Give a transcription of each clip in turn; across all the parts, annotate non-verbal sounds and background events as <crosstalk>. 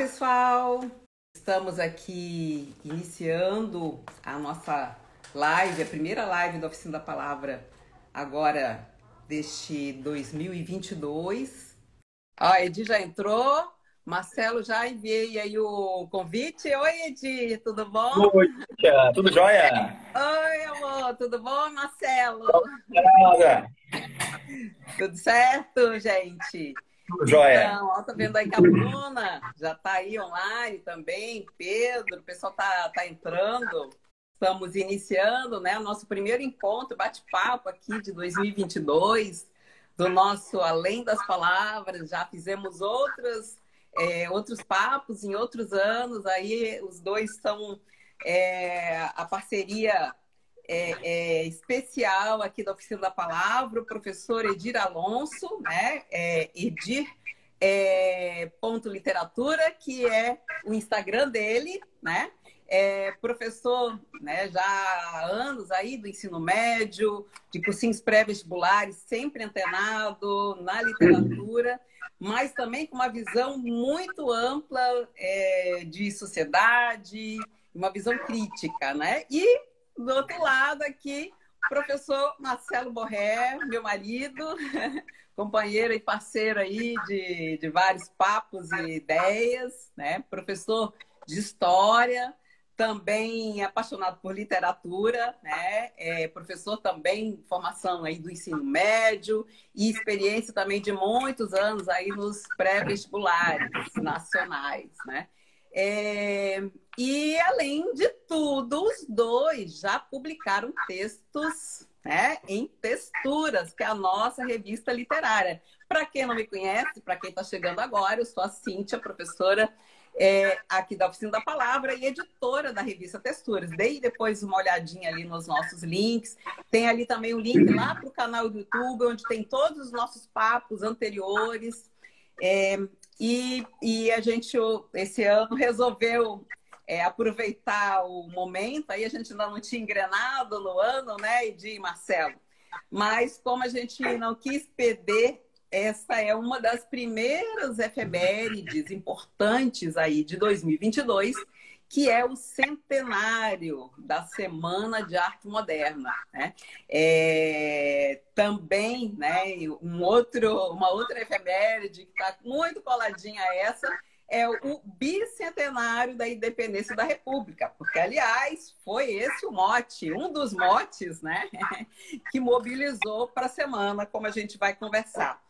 pessoal! Estamos aqui iniciando a nossa live, a primeira live da Oficina da Palavra, agora deste 2022. Ó, a Edi já entrou, Marcelo já enviei aí o convite. Oi, Edi, tudo bom? Oi, tia, tudo jóia? Oi, amor, tudo bom, Marcelo? Nada. Tudo certo, gente? Jóia. Então, ó, tô vendo aí que a Bruna já tá aí online também, Pedro, o pessoal tá, tá entrando. Estamos iniciando, né, o nosso primeiro encontro, bate-papo aqui de 2022, do nosso Além das Palavras. Já fizemos outros, é, outros papos em outros anos, aí os dois são é, a parceria é, é, especial aqui da Oficina da Palavra, o professor Edir Alonso, né? É, Edir é, ponto literatura, que é o Instagram dele, né? É professor, né, já há anos aí do ensino médio, de cursinhos pré-vestibulares, sempre antenado na literatura, mas também com uma visão muito ampla é, de sociedade, uma visão crítica, né? E do outro lado aqui, o professor Marcelo Borré, meu marido, <laughs> companheiro e parceiro aí de, de vários papos e ideias, né? Professor de história, também apaixonado por literatura, né? É professor também formação aí do ensino médio e experiência também de muitos anos aí nos pré-vestibulares nacionais, né? É, e, além de tudo, os dois já publicaram textos né, em Texturas, que é a nossa revista literária. Para quem não me conhece, para quem está chegando agora, eu sou a Cíntia, professora é, aqui da Oficina da Palavra e editora da revista Texturas. Dei depois uma olhadinha ali nos nossos links. Tem ali também o link lá para o canal do YouTube, onde tem todos os nossos papos anteriores. É, e, e a gente, esse ano, resolveu é, aproveitar o momento. Aí a gente ainda não tinha engrenado no ano, né, e Marcelo? Mas como a gente não quis perder, essa é uma das primeiras efemérides importantes aí de 2022 que é o centenário da Semana de Arte Moderna. Né? É, também, né, um outro, uma outra efeméride que está muito coladinha a essa é o bicentenário da independência da República, porque, aliás, foi esse o mote, um dos motes, né, <laughs> que mobilizou para a semana, como a gente vai conversar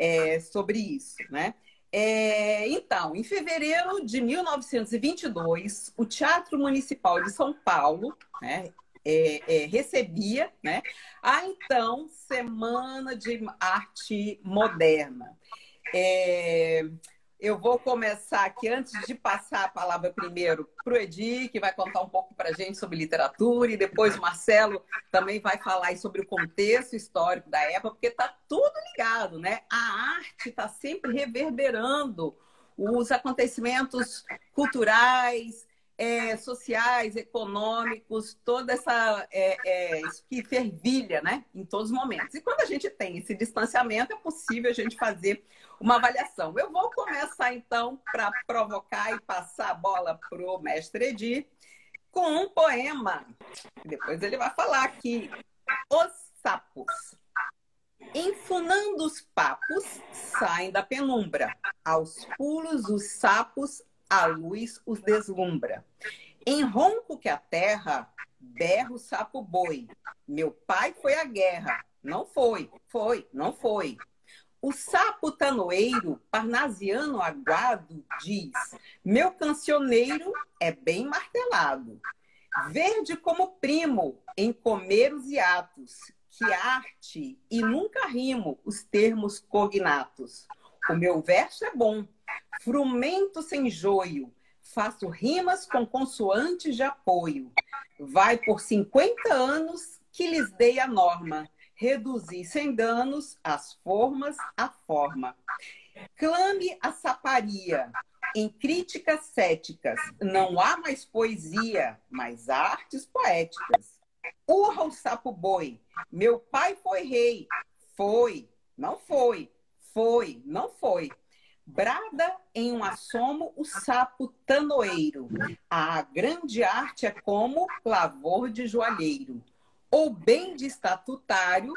é, sobre isso, né? É, então, em fevereiro de 1922, o Teatro Municipal de São Paulo né, é, é, recebia né, a então Semana de Arte Moderna. Eu vou começar aqui, antes de passar a palavra primeiro para o Edi, que vai contar um pouco para a gente sobre literatura, e depois o Marcelo também vai falar sobre o contexto histórico da época, porque está tudo ligado, né? A arte está sempre reverberando os acontecimentos culturais, é, sociais, econômicos, toda essa é, é, que fervilha, né, em todos os momentos. E quando a gente tem esse distanciamento, é possível a gente fazer uma avaliação. Eu vou começar então para provocar e passar a bola para o mestre Edi com um poema. Depois ele vai falar aqui. Os sapos. Enfunando os papos, saem da penumbra. Aos pulos, os sapos a luz os deslumbra. Em ronco que a terra, berra o sapo boi. Meu pai foi à guerra. Não foi, foi, não foi. O sapo tanoeiro, parnasiano aguado, diz: Meu cancioneiro é bem martelado. Verde como primo, em comer os hiatos, que arte e nunca rimo os termos cognatos. O meu verso é bom, frumento sem joio, faço rimas com consoantes de apoio. Vai por 50 anos que lhes dei a norma, reduzir sem danos as formas à forma. Clame a saparia, em críticas céticas, não há mais poesia, mas artes poéticas. Urra o sapo boi, meu pai foi rei, foi, não foi, foi, não foi. Brada em um assomo o sapo tanoeiro. A grande arte é como lavor de joalheiro. Ou bem de estatutário,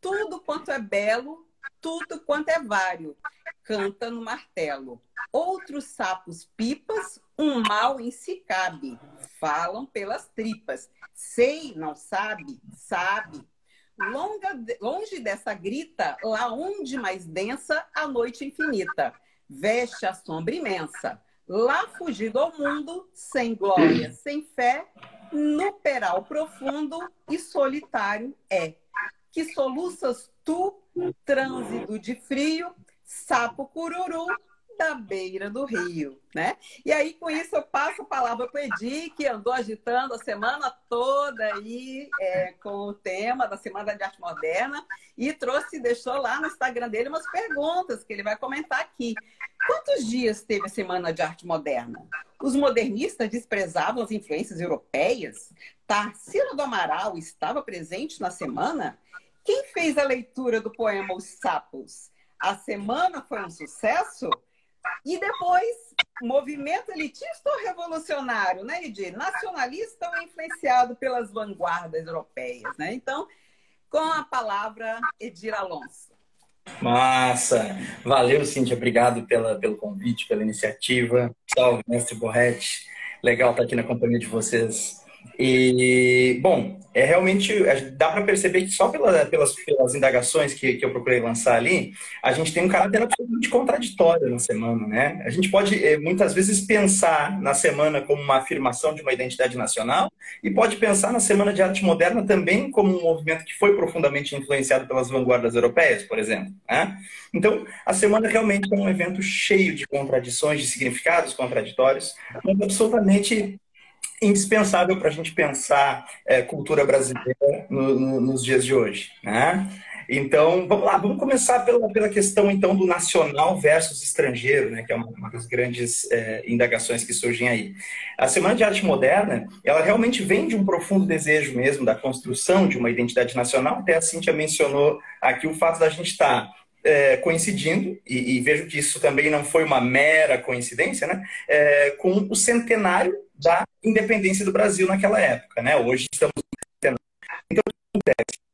tudo quanto é belo, tudo quanto é vário. Canta no martelo. Outros sapos pipas, um mal em si cabe. Falam pelas tripas. Sei, não sabe, sabe. Longa, longe dessa grita, lá onde mais densa a noite infinita veste a sombra imensa. Lá fugido ao mundo, sem glória, sem fé, no peral profundo e solitário é. Que soluças tu, trânsito de frio, sapo cururu, da beira do rio, né? E aí, com isso, eu passo a palavra para o Edi, que andou agitando a semana toda aí é, com o tema da Semana de Arte Moderna e trouxe, deixou lá no Instagram dele umas perguntas que ele vai comentar aqui. Quantos dias teve a Semana de Arte Moderna? Os modernistas desprezavam as influências europeias? Tarsila do Amaral estava presente na semana? Quem fez a leitura do poema Os Sapos? A semana foi um sucesso? E depois, movimento elitista ou revolucionário, né, Edir? Nacionalista ou influenciado pelas vanguardas europeias, né? Então, com a palavra, Edir Alonso. Massa! Valeu, Cíntia. Obrigado pela, pelo convite, pela iniciativa. Salve, mestre Borretti. Legal estar aqui na companhia de vocês. E, bom, é realmente, dá para perceber que só pela, pelas, pelas indagações que, que eu procurei lançar ali, a gente tem um caráter absolutamente contraditório na semana, né? A gente pode, eh, muitas vezes, pensar na semana como uma afirmação de uma identidade nacional e pode pensar na Semana de Arte Moderna também como um movimento que foi profundamente influenciado pelas vanguardas europeias, por exemplo. Né? Então, a semana realmente é um evento cheio de contradições, de significados contraditórios, mas absolutamente indispensável para a gente pensar é, cultura brasileira no, no, nos dias de hoje. Né? Então, vamos lá, vamos começar pela, pela questão então do nacional versus estrangeiro, né, que é uma, uma das grandes é, indagações que surgem aí. A Semana de Arte Moderna, ela realmente vem de um profundo desejo mesmo da construção de uma identidade nacional, até a Cintia mencionou aqui o fato da gente estar tá é, coincidindo, e, e, vejo que isso também não foi uma mera coincidência, né, é, com o centenário da independência do Brasil naquela época. Né? Hoje estamos. Então?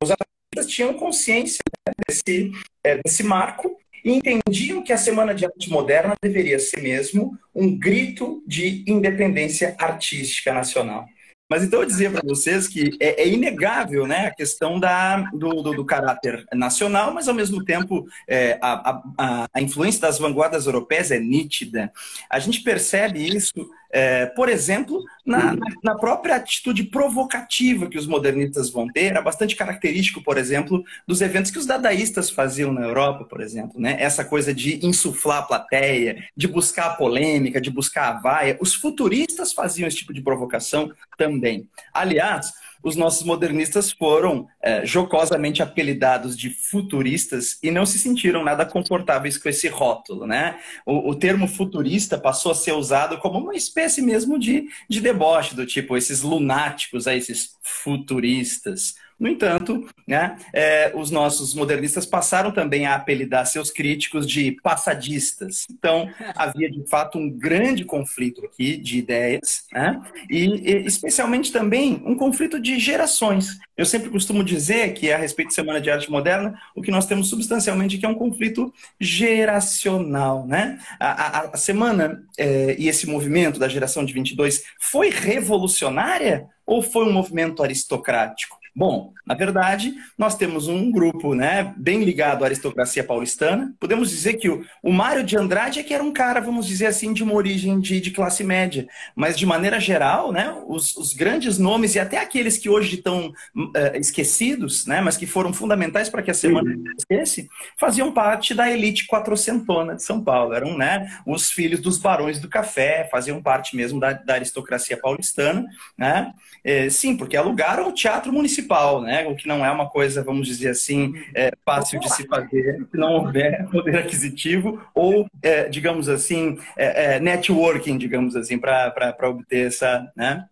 Os artistas tinham consciência né, desse, é, desse marco e entendiam que a Semana de Arte Moderna deveria ser mesmo um grito de independência artística nacional. Mas então eu dizer para vocês que é, é, inegável né, a questão da, do, do, do, caráter nacional, mas ao mesmo tempo é, a, a, a influência das vanguardas europeias é nítida. A gente percebe isso é, por exemplo, na, na, própria atitude provocativa que os modernistas vão ter, era bastante característico, por exemplo, dos eventos que os dadaístas faziam na Europa, por exemplo. Né? Essa coisa de insuflar a plateia, de buscar a polêmica, de buscar a vaia. Os futuristas faziam esse tipo de provocação também. Aliás, os nossos modernistas foram é, jocosamente apelidados de futuristas e não se sentiram nada confortáveis com esse rótulo, né? O, o termo futurista passou a ser usado como uma espécie mesmo de, de deboche, do tipo esses lunáticos, aí, esses futuristas. No entanto, né, é, os nossos modernistas passaram também a apelidar seus críticos de passadistas. Então, <laughs> havia de fato um grande conflito aqui de ideias, né, e, e especialmente também um conflito de gerações. Eu sempre costumo dizer que, a respeito de Semana de Arte Moderna, o que nós temos substancialmente aqui é um conflito geracional. Né? A, a, a semana é, e esse movimento da geração de 22 foi revolucionária ou foi um movimento aristocrático? Bom, na verdade, nós temos um grupo né, bem ligado à aristocracia paulistana. Podemos dizer que o, o Mário de Andrade é que era um cara, vamos dizer assim, de uma origem de, de classe média. Mas, de maneira geral, né, os, os grandes nomes e até aqueles que hoje estão uh, esquecidos, né, mas que foram fundamentais para que a semana uhum. esquece, faziam parte da elite quatrocentona de São Paulo. Eram né, os filhos dos barões do café, faziam parte mesmo da, da aristocracia paulistana. Né? É, sim, porque alugaram o teatro municipal municipal, né? O que não é uma coisa, vamos dizer assim, é, fácil de se fazer se não houver <laughs> poder aquisitivo ou, é, digamos assim, é, é networking, digamos assim, para obter essa, né?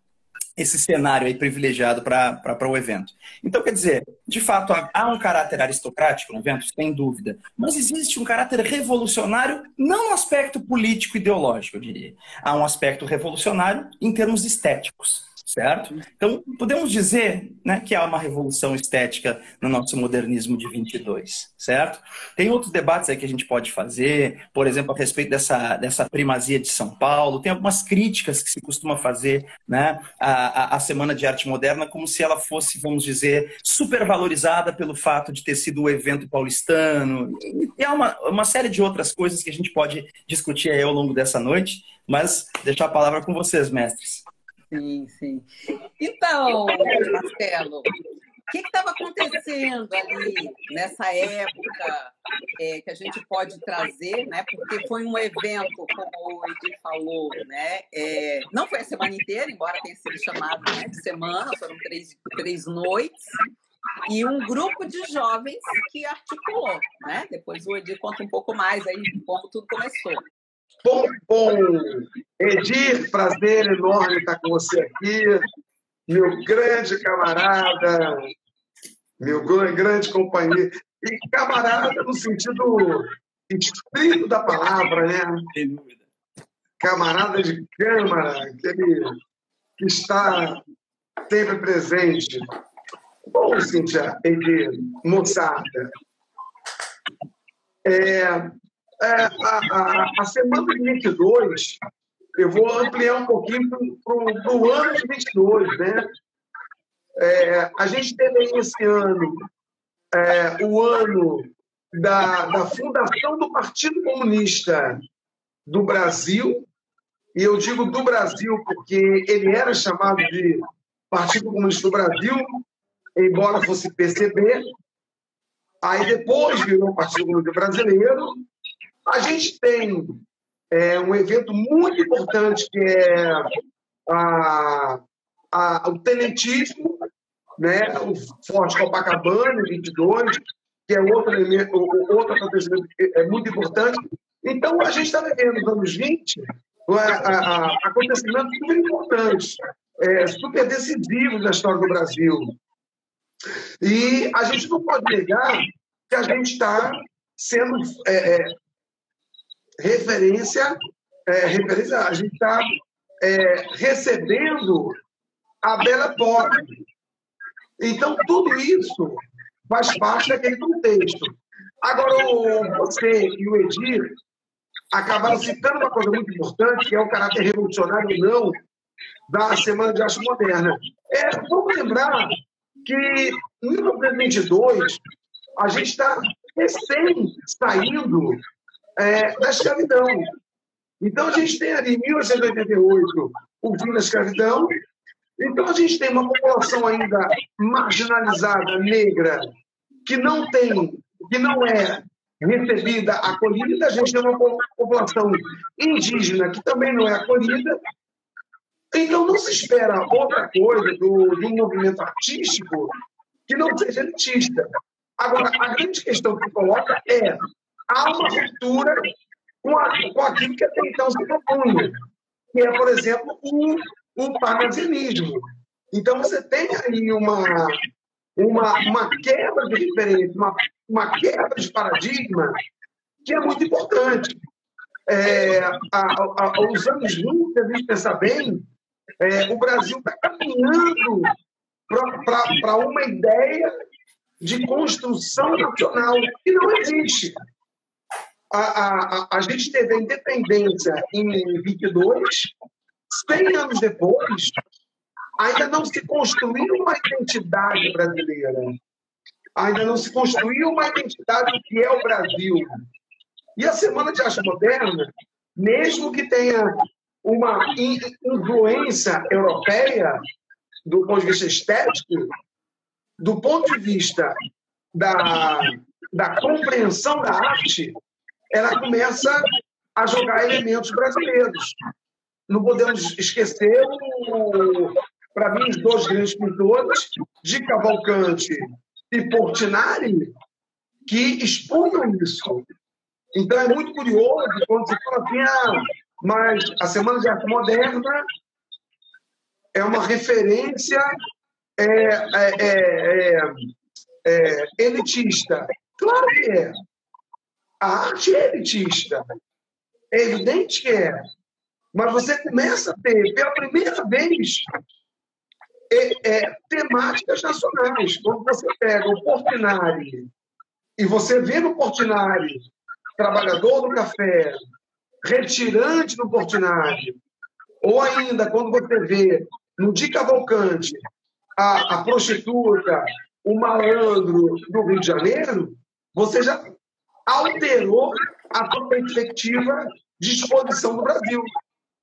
esse cenário aí privilegiado para o evento. Então, quer dizer, de fato, há um caráter aristocrático no evento, sem dúvida, mas existe um caráter revolucionário, não no aspecto político ideológico, eu diria. Há um aspecto revolucionário em termos estéticos certo? Então, podemos dizer né, que há uma revolução estética no nosso modernismo de 22, certo? Tem outros debates aí que a gente pode fazer, por exemplo, a respeito dessa, dessa primazia de São Paulo, tem algumas críticas que se costuma fazer né, à, à Semana de Arte Moderna como se ela fosse, vamos dizer, supervalorizada pelo fato de ter sido o evento paulistano, e há uma, uma série de outras coisas que a gente pode discutir aí ao longo dessa noite, mas deixar a palavra com vocês, mestres. Sim, sim. Então, Marcelo, o que estava acontecendo ali nessa época é, que a gente pode trazer, né? Porque foi um evento, como o Edir falou, né? É, não foi a semana inteira, embora tenha sido chamado né, de semana, foram três, três noites e um grupo de jovens que articulou, né? Depois o Edir conta um pouco mais aí como tudo começou. Bom, bom, Edir, prazer enorme estar com você aqui, meu grande camarada, meu grande companheiro, e camarada no sentido estrito da palavra, né? Sem dúvida. Camarada de câmara, aquele que está sempre presente. Bom, Cíntia, Edir, moçada, é, é, a, a, a, semana de 22, eu vou ampliar um pouquinho para o ano de 22, né? É, a gente teve esse ano é, o ano da, da fundação do Partido Comunista do Brasil, e eu digo do Brasil porque ele era chamado de Partido Comunista do Brasil, embora fosse PCB, aí depois virou Partido Comunista Brasileiro, a gente tem é, um evento muito importante que é a, a, o tenentismo, né? o Forte Copacabana, 22, que é outro, elemento, outro acontecimento que é muito importante. Então, a gente está vivendo nos anos 20 a, a, a acontecimentos super importantes, é, super decisivos na história do Brasil. E a gente não pode negar que a gente está sendo é, é referência, é, referência a gente está é, recebendo a Bela Pop. Então, tudo isso faz parte daquele contexto. Agora, o, você e o Edir acabaram citando uma coisa muito importante, que é o caráter revolucionário não da Semana de Arte Moderna. É, vamos lembrar que em 1922 a gente está recém saindo é, da escravidão. Então, a gente tem ali, em 1888, o fim da escravidão. Então, a gente tem uma população ainda marginalizada, negra, que não tem, que não é recebida, acolhida. A gente tem uma população indígena que também não é acolhida. Então, não se espera outra coisa do, do movimento artístico que não seja elitista. Agora, a grande questão que coloca é há uma ruptura com, a, com aquilo que até então se propunha, que é, por exemplo, o, o parnasianismo. Então, você tem aí uma, uma, uma quebra de referência, uma, uma quebra de paradigma que é muito importante. É, a, a, aos anos 20, se a gente pensar bem, é, o Brasil está caminhando para uma ideia de construção nacional que não existe a, a, a gente teve a independência em 22, 100 anos depois, ainda não se construiu uma identidade brasileira. Ainda não se construiu uma identidade que é o Brasil. E a Semana de Arte Moderna, mesmo que tenha uma influência europeia do ponto de vista estético, do ponto de vista da, da compreensão da arte, ela começa a jogar elementos brasileiros. Não podemos esquecer, para mim, os dois grandes pintores, de Cavalcante e Portinari, que expunham isso. Então, é muito curioso quando se fala assim, ah, mas a Semana de Arte Moderna é uma referência é, é, é, é, elitista. Claro que é. A arte é elitista. É evidente que é. Mas você começa a ter, pela primeira vez, é, é, temáticas nacionais. Quando você pega o Portinari e você vê no Portinari trabalhador do café, retirante do Portinari, ou ainda quando você vê no Di Cavalcante a, a prostituta, o malandro do Rio de Janeiro, você já alterou a perspectiva de exposição do Brasil.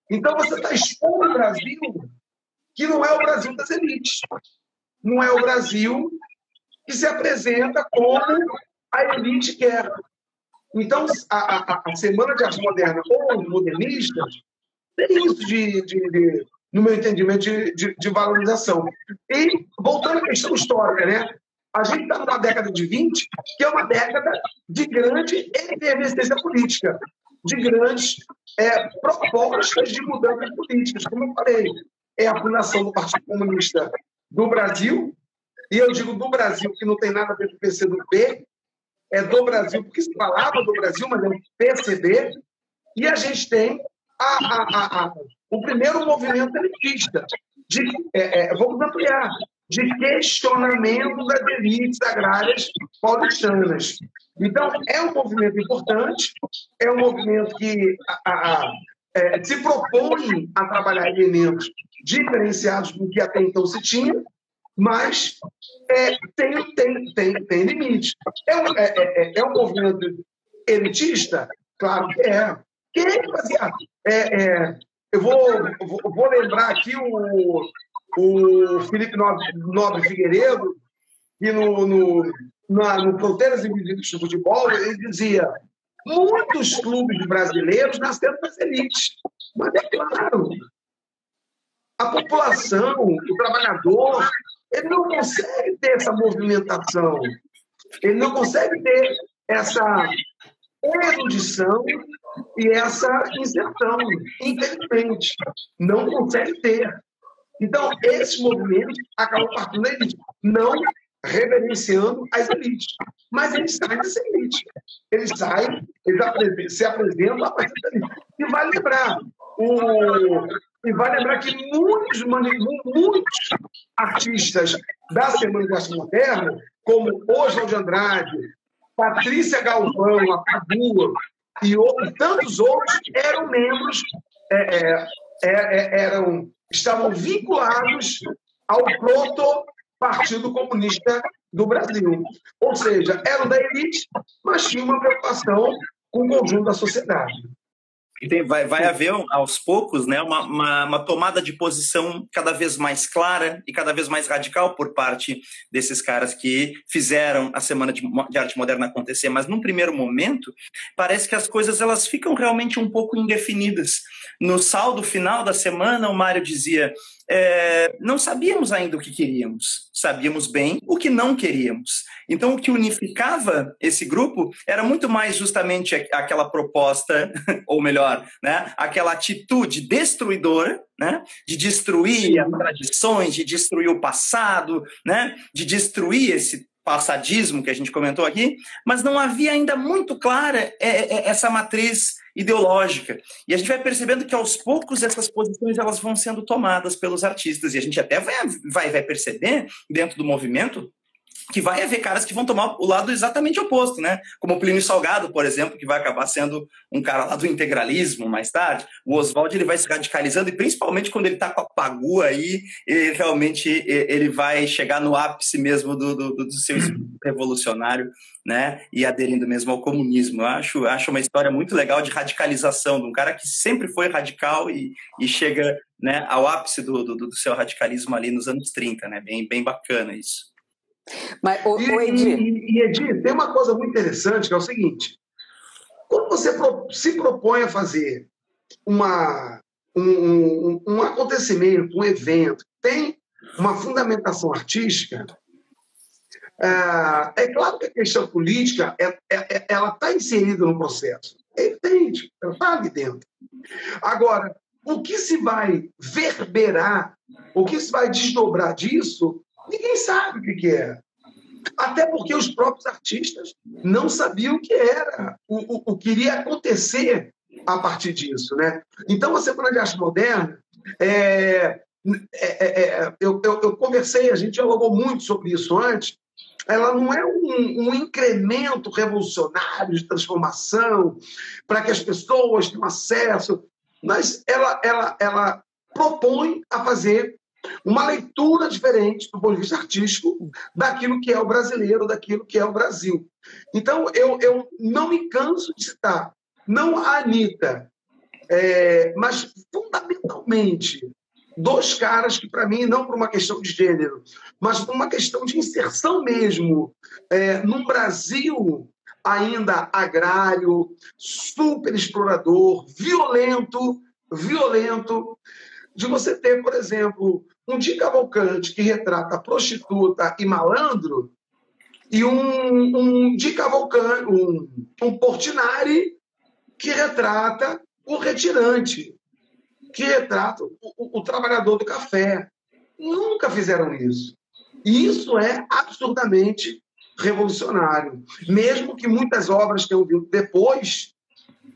Então você está expondo o Brasil que não é o Brasil das elites. Não é o Brasil que se apresenta como a elite quer. Então, a, a, a Semana de Arte Moderna ou os modernistas tem isso de, de, de no meu entendimento, de, de, de, valorização. E, voltando à questão histórica, né? A gente está numa década de 20, que é uma década de grande efervescência política, de grandes é, propostas de mudanças políticas. Como eu falei, é a fundação do Partido Comunista do Brasil, e eu digo do Brasil, que não tem nada a ver com o PCdoB, é do Brasil, porque se falava do Brasil, mas é PCB, e a gente tem a, a, a, o primeiro movimento elitista, de, é, é, vamos ampliar, de questionamento das elites agrárias paulistanas. Então, é um movimento importante, é um movimento que é, se propõe a trabalhar elementos diferenciados do que até então se tinha, mas é, tem, tem, tem, tem limite. É um, é, é, é, é um movimento elitista? Claro que é. Quem é que fazia? É, eu vou, vou, vou, lembrar aqui o, o Felipe Nobre, Figueiredo, que no, no, na, no Fronteiras Invisíveis de Futebol, ele dizia muitos clubes brasileiros nasceram das elites. Mas é claro, a população, o trabalhador, ele não consegue ter essa movimentação, ele não consegue ter essa erudição e essa inserção, infelizmente, não consegue ter. Então, esse movimento acaba partindo da elite, não reverenciando as elites. Mas eles saem dessa elite. Eles saem, eles se apresentam a partir da elite. E vai lembrar, o, e vai lembrar que muitos, muitos artistas da Semana de Arte Moderna, como Oswald de Andrade, Patrícia Galvão, a Padua e outros, tantos outros eram membros, é, é, é, é eram, estavam vinculados ao proto Partido Comunista do Brasil. Ou seja, eram da elite, mas tinham uma preocupação com o conjunto da sociedade. Tem, vai, vai haver, aos poucos, né, uma, uma, uma, tomada de posição cada vez mais clara e cada vez mais radical por parte desses caras que fizeram a Semana de, de Arte Moderna acontecer. Mas, num primeiro momento, parece que as coisas elas ficam realmente um pouco indefinidas. No saldo final da semana, o Mário dizia: é, não sabíamos ainda o que queríamos, sabíamos bem o que não queríamos. Então, o que unificava esse grupo era muito mais justamente aquela proposta, <laughs> ou melhor, né, aquela atitude destruidora, né, de destruir as tradições, de destruir o passado, né, de destruir esse passadismo que a gente comentou aqui, mas não havia ainda muito clara é, é, essa matriz ideológica. E a gente vai percebendo que aos poucos essas posições elas vão sendo tomadas pelos artistas e a gente até vai, vai, vai perceber dentro do movimento que vai haver caras que vão tomar o lado exatamente oposto, né? Como o Plínio Salgado, por exemplo, que vai acabar sendo um cara lá do integralismo mais tarde. O Oswald ele vai se radicalizando e principalmente quando ele está com a pagua aí, ele, realmente ele vai chegar no ápice mesmo do, do, do seu <clears throat> revolucionário, né? E aderindo mesmo ao comunismo. Eu acho, acho uma história muito legal de radicalização de um cara que sempre foi radical e, e chega né, ao ápice do, do, do seu radicalismo ali nos anos 30, né? Bem, bem bacana isso. Mas, o, e, o Edir... E, e, tem uma coisa muito interessante que é o seguinte: quando você se propõe a fazer uma, um, um, um acontecimento, um evento, tem uma fundamentação artística, é, é claro que a questão política é, é, é ela está inserida no processo. É evidente, ela está ali dentro. Agora, o que se vai verberar, o que se vai desdobrar disso, ninguém sabe o que, que é. Até porque os próprios artistas não sabiam o que era, o, o, o que iria acontecer a partir disso. Né? Então, a Semana de Arte Moderna, é, é, é, é, eu, eu, eu, conversei, a gente dialogou muito sobre isso antes, ela não é um, um incremento revolucionário de transformação para que as pessoas tenham acesso, mas ela, ela, ela propõe a fazer uma leitura diferente do ponto de vista artístico daquilo que é o brasileiro, daquilo que é o Brasil. Então, eu, eu não me canso de citar, não a Anitta, é, mas fundamentalmente dois caras que, para mim, não por uma questão de gênero, mas por uma questão de inserção mesmo, é, num Brasil ainda agrário, super explorador, violento, violento, de você ter, por exemplo, um Di Cavalcante que retrata prostituta e malandro, e um, um Di Cavalcante, um, um Portinari que retrata o retirante, que retrata o, o, o trabalhador do café. Nunca fizeram isso. E isso é absurdamente revolucionário. Mesmo que muitas obras tenham vindo depois,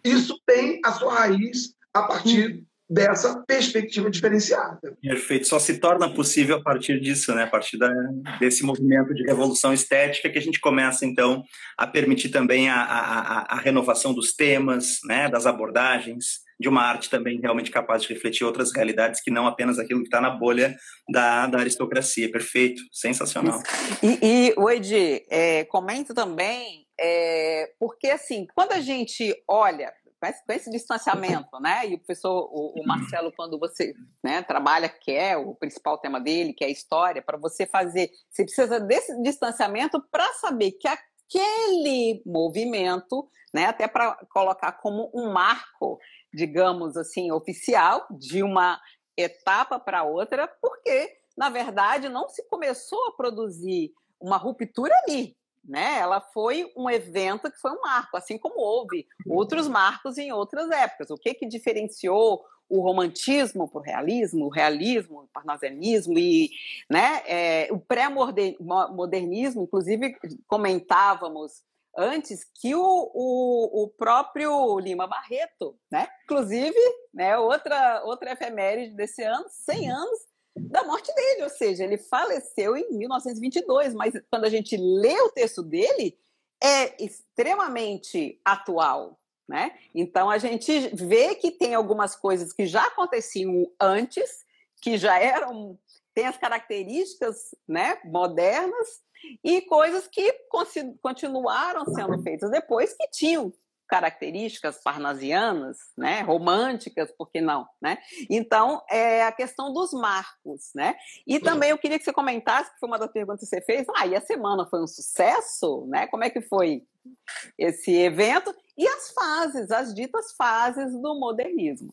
isso tem a sua raiz a partir dessa perspectiva diferenciada. Perfeito. Só se torna possível a partir disso, né? A partir da, desse movimento de revolução estética que a gente começa, então, a permitir também a, a, a renovação dos temas, né? Das abordagens, de uma arte também realmente capaz de refletir outras realidades que não apenas aquilo que está na bolha da, da aristocracia. Perfeito, sensacional. E, e Edi, é, comento também, é, porque assim, quando a gente olha com esse distanciamento, né? E o professor, o, o Marcelo, quando você né, trabalha, que é o principal tema dele, que é a história, para você fazer, você precisa desse distanciamento para saber que aquele movimento, né, até para colocar como um marco, digamos assim, oficial de uma etapa para outra, porque na verdade não se começou a produzir uma ruptura ali, né? Ela foi um evento que foi um marco, assim como houve outros marcos em outras épocas. O que que diferenciou o romantismo para o realismo, o realismo o parnasianismo e né, é, o pré-modernismo, inclusive comentávamos antes que o, o, o, próprio Lima Barreto, né? Inclusive, né, outra, outra efeméride desse ano, 100 anos da morte dele, ou seja, ele faleceu em 1922, mas quando a gente lê o texto dele, é extremamente atual, né? Então a gente vê que tem algumas coisas que já aconteciam antes, que já eram tem as características, né, modernas e coisas que continuaram sendo feitas depois que tinham características parnasianas, né, românticas, por que não, né? Então, é a questão dos marcos, né? E também eu queria que você comentasse, que foi uma das perguntas que você fez, ah, e a semana foi um sucesso, né? Como é que foi esse evento? E as fases, as ditas fases do modernismo.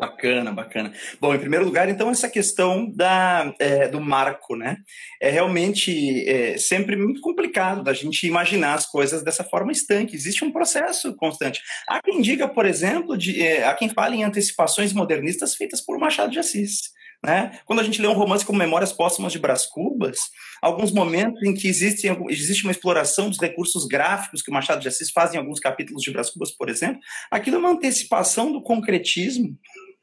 Bacana, bacana. Bom, em primeiro lugar, então, essa questão da, é, do marco, né? É realmente é, sempre muito complicado da gente imaginar as coisas dessa forma estanque. Existe um processo constante. Há quem diga, por exemplo, de, é, há quem fale em antecipações modernistas feitas por Machado de Assis. Né? Quando a gente lê um romance como Memórias Póstumas de Brás Cubas, alguns momentos em que existe, existe uma exploração dos recursos gráficos que o Machado de Assis faz em alguns capítulos de Brás Cubas, por exemplo, aquilo é uma antecipação do concretismo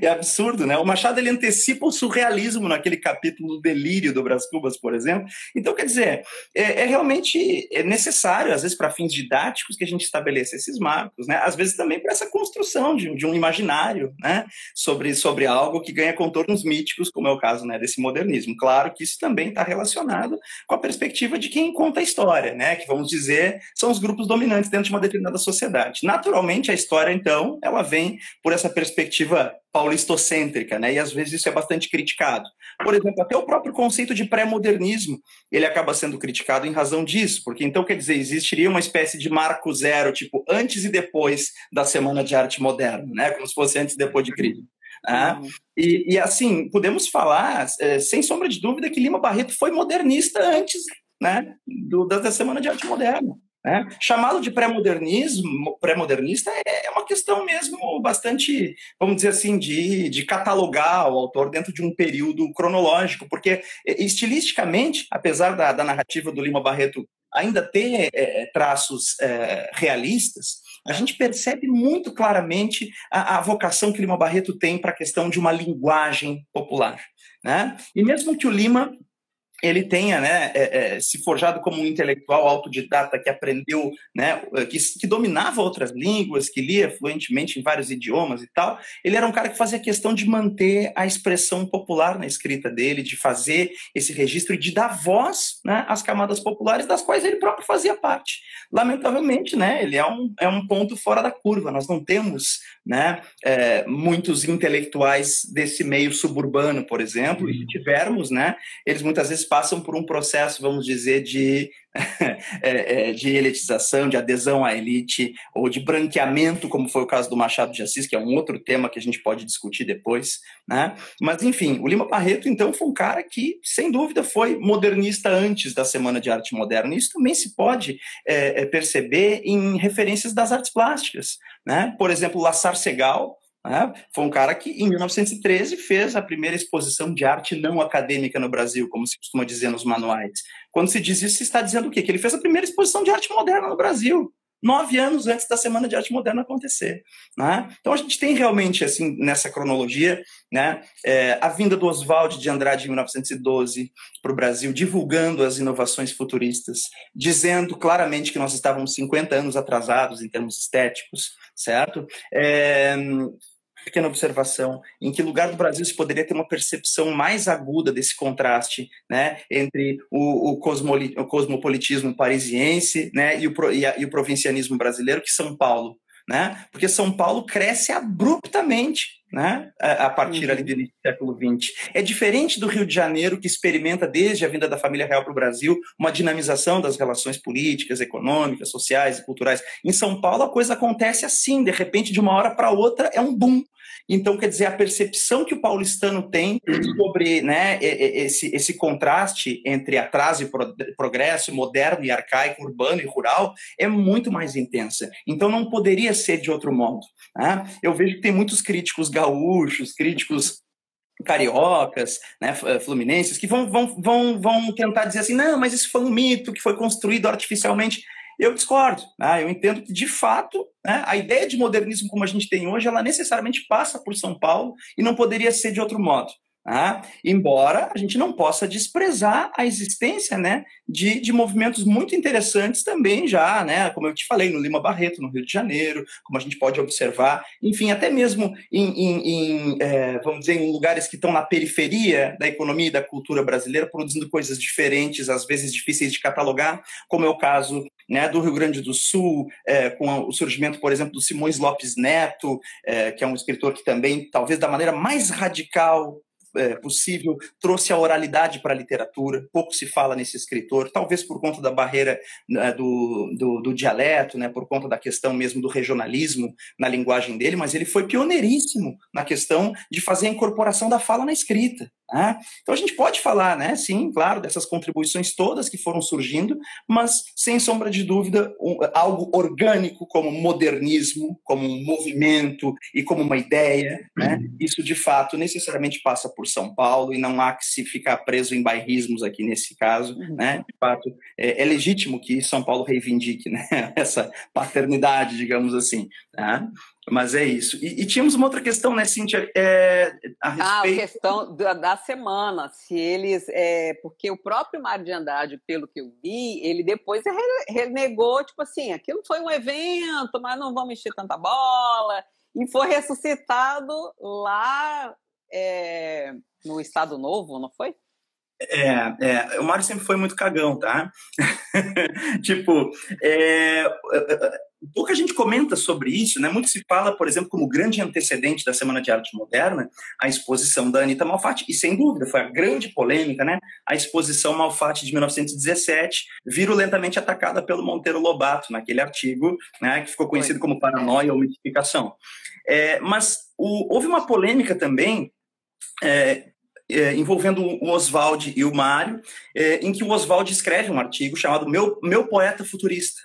é absurdo, né? O Machado ele antecipa o surrealismo naquele capítulo do Delírio do Brás Cubas, por exemplo. Então, quer dizer, é, é realmente é necessário, às vezes, para fins didáticos, que a gente estabeleça esses marcos, né? Às vezes também para essa construção de, de, um imaginário, né? Sobre, sobre algo que ganha contornos míticos, como é o caso né, desse modernismo. Claro que isso também está relacionado com a perspectiva de quem conta a história, né? Que vamos dizer são os grupos dominantes dentro de uma determinada sociedade. Naturalmente, a história, então, ela vem por essa perspectiva paulistocêntrica, né? E às vezes isso é bastante criticado. Por exemplo, até o próprio conceito de pré-modernismo, ele acaba sendo criticado em razão disso, porque então quer dizer, existiria uma espécie de marco zero, tipo antes e depois da Semana de Arte Moderna, né? Como se fosse antes e depois de Cristo. Uhum. E, e, assim, podemos falar, é, sem sombra de dúvida, que Lima Barreto foi modernista antes né, do, da Semana de Arte Moderna. Né? Chamá-lo de pré-modernismo, pré-modernista é, é uma questão mesmo bastante, vamos dizer assim, de, de catalogar o autor dentro de um período cronológico, porque estilisticamente, apesar da, da narrativa do Lima Barreto ainda ter é, traços é, realistas, a gente percebe muito claramente a, a vocação que Lima Barreto tem para a questão de uma linguagem popular. Né? E mesmo que o Lima ele tenha né, é, é, se forjado como um intelectual autodidata que aprendeu, né, que, que, dominava outras línguas, que lia fluentemente em vários idiomas e tal, ele era um cara que fazia questão de manter a expressão popular na escrita dele, de fazer esse registro e de dar voz né, às camadas populares das quais ele próprio fazia parte. Lamentavelmente, né, ele é um, é um ponto fora da curva. Nós não temos né, é, muitos intelectuais desse meio suburbano, por exemplo, e se tivermos, né, eles muitas vezes passam por um processo, vamos dizer, de, <laughs> é, é, de elitização, de adesão à elite, ou de branqueamento, como foi o caso do Machado de Assis, que é um outro tema que a gente pode discutir depois. Né? Mas, enfim, o Lima Barreto, então, foi um cara que, sem dúvida, foi modernista antes da Semana de Arte Moderna. Isso também se pode é, é perceber em referências das artes plásticas. Né? Por exemplo, Lassar Segal, né? Foi um cara que, em 1913, fez a primeira exposição de arte não acadêmica no Brasil, como se costuma dizer nos manuais. Quando se diz isso, se está dizendo o quê? Que ele fez a primeira exposição de arte moderna no Brasil, nove anos antes da Semana de Arte Moderna acontecer. Né? Então, a gente tem realmente, assim, nessa cronologia, né, é, a vinda do Oswald de Andrade em 1912 para o Brasil, divulgando as inovações futuristas, dizendo claramente que nós estávamos 50 anos atrasados em termos estéticos, certo? É, pequena observação, em que lugar do Brasil se poderia ter uma percepção mais aguda desse contraste né, entre o, o, o cosmopolitismo parisiense né, e, o, e, a, e o provincianismo brasileiro, que São Paulo. Né? Porque São Paulo cresce abruptamente né? a partir uhum. ali do século XX. É diferente do Rio de Janeiro, que experimenta, desde a vinda da família real para o Brasil, uma dinamização das relações políticas, econômicas, sociais e culturais. Em São Paulo, a coisa acontece assim, de repente, de uma hora para outra, é um boom. Então, quer dizer, a percepção que o paulistano tem sobre né, esse, esse contraste entre atraso e progresso, moderno e arcaico, urbano e rural, é muito mais intensa. Então, não poderia ser de outro modo. Né? Eu vejo que tem muitos críticos gaúchos, críticos cariocas, né, fluminenses, que vão, vão, vão, vão tentar dizer assim, não, mas isso foi um mito que foi construído artificialmente. Eu discordo. Né? Eu entendo que, de fato, né, a ideia de modernismo como a gente tem hoje, ela necessariamente passa por São Paulo e não poderia ser de outro modo. Tá? embora a gente não possa desprezar a existência né, de, de movimentos muito interessantes também já, né, como eu te falei, no Lima Barreto, no Rio de Janeiro, como a gente pode observar, enfim, até mesmo em, em, em é, vamos dizer, em lugares que estão na periferia da economia e da cultura brasileira, produzindo coisas diferentes, às vezes difíceis de catalogar, como é o caso né, do Rio Grande do Sul, é, com o surgimento, por exemplo, do Simões Lopes Neto, é, que é um escritor que também, talvez da maneira mais radical é, possível, trouxe a oralidade para a literatura. Pouco se fala nesse escritor, talvez por conta da barreira né, do, do, do, dialeto, né, por conta da questão mesmo do regionalismo na linguagem dele, mas ele foi pioneiríssimo na questão de fazer a incorporação da fala na escrita. Né? Então a gente pode falar, né, sim, claro, dessas contribuições todas que foram surgindo, mas sem sombra de dúvida, um, algo orgânico como modernismo, como um movimento e como uma ideia, né? Isso de fato necessariamente passa por São Paulo e não há que se ficar preso em bairrismos aqui nesse caso, uhum. né? De fato, é, é legítimo que São Paulo reivindique né? <laughs> essa paternidade, digamos assim. Né? Mas é isso. E, e, tínhamos uma outra questão, né, Cíntia? É, a respeito... Ah, a questão da, da semana. Se eles. É, porque o próprio Mário de Andrade, pelo que eu vi, ele depois renegou, tipo assim, aquilo foi um evento, mas não vamos mexer tanta bola. E foi ressuscitado lá é, no Estado Novo, não foi? É, é, o Mário sempre foi muito cagão, tá? <laughs> tipo, é, pouca gente comenta sobre isso, né? Muito se fala, por exemplo, como grande antecedente da Semana de Arte Moderna, a exposição da Anitta Malfatti, e sem dúvida foi a grande polêmica, né? A exposição Malfatti de 1917, virulentamente atacada pelo Monteiro Lobato, naquele artigo, né? Que ficou conhecido como Paranoia ou Mitificação. É, mas o, houve uma polêmica também é, é, envolvendo o Oswald e o Mário, é, em que o Oswald escreve um artigo chamado Meu, Meu Poeta Futurista.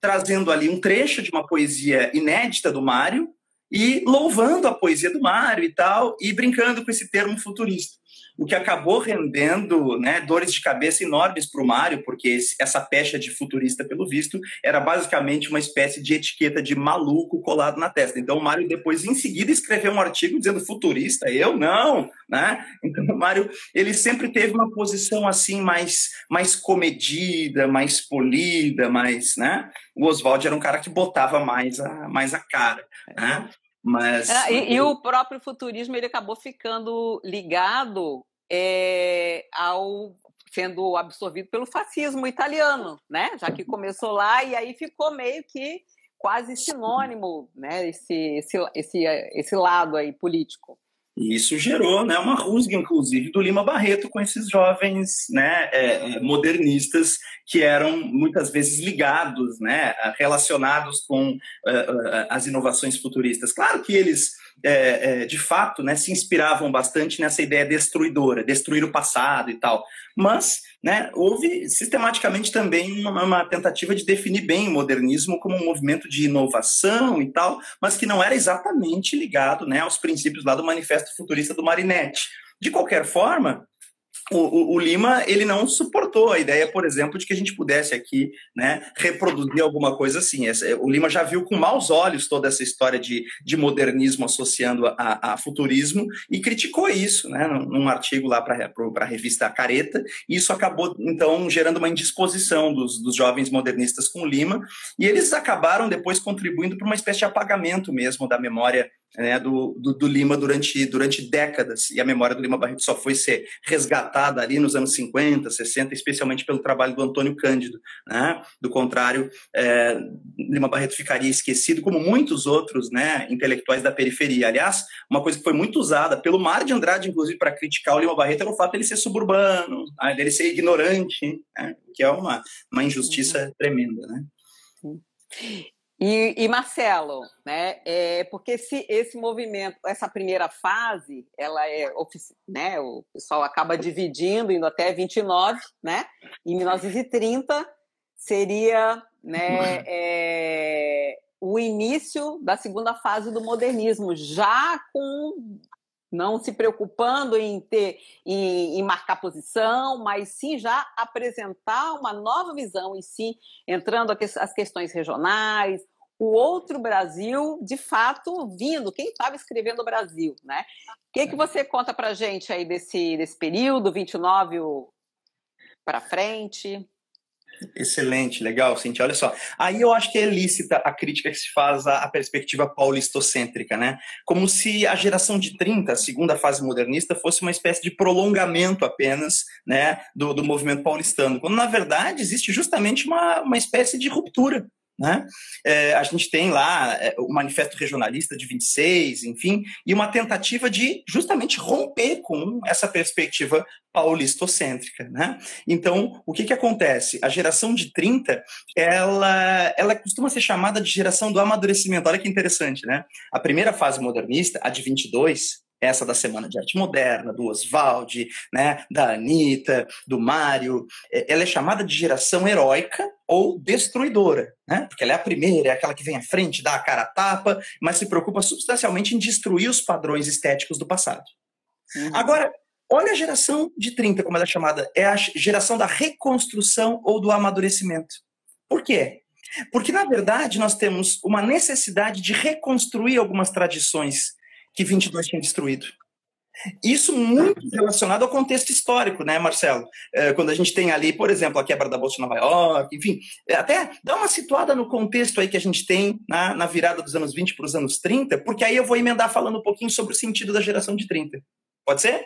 trazendo ali um trecho de uma poesia inédita do Mário e louvando a poesia do Mário e tal, e brincando com esse termo futurista o que acabou rendendo né, dores de cabeça enormes para o Mário, porque esse, essa pecha de futurista, pelo visto, era basicamente uma espécie de etiqueta de maluco colado na testa. Então o Mário depois, em seguida, escreveu um artigo dizendo futurista, eu não, né? Então o Mário, ele sempre teve uma posição assim mais, mais comedida, mais polida, mais, né? O Oswald era um cara que botava mais a, mais a cara, né? Mas... É, e, e, o próprio futurismo ele acabou ficando ligado é, ao sendo absorvido pelo fascismo italiano, né? Já que começou lá e aí ficou meio que quase sinônimo, né? Esse esse esse, esse lado aí político. E isso gerou né, uma rusga, inclusive, do Lima Barreto com esses jovens né, é, modernistas que eram muitas vezes ligados, né, relacionados com uh, as inovações futuristas. Claro que eles é, é, de fato, né, se inspiravam bastante nessa ideia destruidora, destruir o passado e tal. Mas né, houve sistematicamente também uma, uma, tentativa de definir bem o modernismo como um movimento de inovação e tal, mas que não era exatamente ligado né, aos princípios lá do Manifesto Futurista do Marinetti. De qualquer forma, o, o, Lima ele não suportou a ideia, por exemplo, de que a gente pudesse aqui né, reproduzir alguma coisa assim. O Lima já viu com maus olhos toda essa história de, de modernismo associando a, a futurismo e criticou isso né, num, num artigo lá para a revista Careta. E isso acabou, então, gerando uma indisposição dos, dos jovens modernistas com o Lima. E eles acabaram depois contribuindo para uma espécie de apagamento mesmo da memória né, do, do, do, Lima durante, durante décadas, e a memória do Lima Barreto só foi ser resgatada ali nos anos 50, 60, especialmente pelo trabalho do Antônio Cândido. Né? Do contrário, é, Lima Barreto ficaria esquecido, como muitos outros né, intelectuais da periferia. Aliás, uma coisa que foi muito usada pelo Mar de Andrade, inclusive, para criticar o Lima Barreto, era o fato dele ser suburbano, né, dele ser ignorante, né? que é uma, uma injustiça uhum. tremenda. Né? E, e, Marcelo, né, é, porque esse, esse movimento, essa primeira fase, ela é né, o pessoal acaba dividindo, indo até 29, né? Em 1930 seria né, <laughs> é, o início da segunda fase do modernismo, já com não se preocupando em ter em, em, marcar posição, mas sim já apresentar uma nova visão e sim entrando as questões regionais, o outro Brasil, de fato, vindo, quem estava escrevendo o Brasil, né? O que, que você conta para gente aí desse, desse período, 29 para frente? Excelente, legal, Cintia. Olha só. Aí eu acho que é lícita a crítica que se faz à, perspectiva paulistocêntrica, né? Como se a geração de 30, a segunda fase modernista, fosse uma espécie de prolongamento apenas né, do, do movimento paulistano, quando na verdade existe justamente uma, uma espécie de ruptura né? É, a gente tem lá é, o Manifesto Regionalista de 26, enfim, e uma tentativa de justamente romper com essa perspectiva paulistocêntrica. Né? Então, o que, que acontece? A geração de 30, ela, ela costuma ser chamada de geração do amadurecimento. Olha que interessante, né? A primeira fase modernista, a de 22, essa da Semana de Arte Moderna, do Oswald, né, da Anitta, do Mário, é, ela é chamada de geração heróica ou destruidora, né? porque ela é a primeira, é aquela que vem à frente, dá a cara a tapa, mas se preocupa substancialmente em destruir os padrões estéticos do passado. Uhum. Agora, olha a geração de 30, como ela é chamada, é a geração da reconstrução ou do amadurecimento. Por quê? Porque, na verdade, nós temos uma necessidade de reconstruir algumas tradições que 22 tinha destruído. Isso muito relacionado ao contexto histórico, né, Marcelo? É, quando a gente tem ali, por exemplo, a quebra da Bolsa de Nova York, enfim, é, até dá uma situada no contexto aí que a gente tem na, na virada dos anos 20 para os anos 30, porque aí eu vou emendar falando um pouquinho sobre o sentido da geração de 30. Pode ser?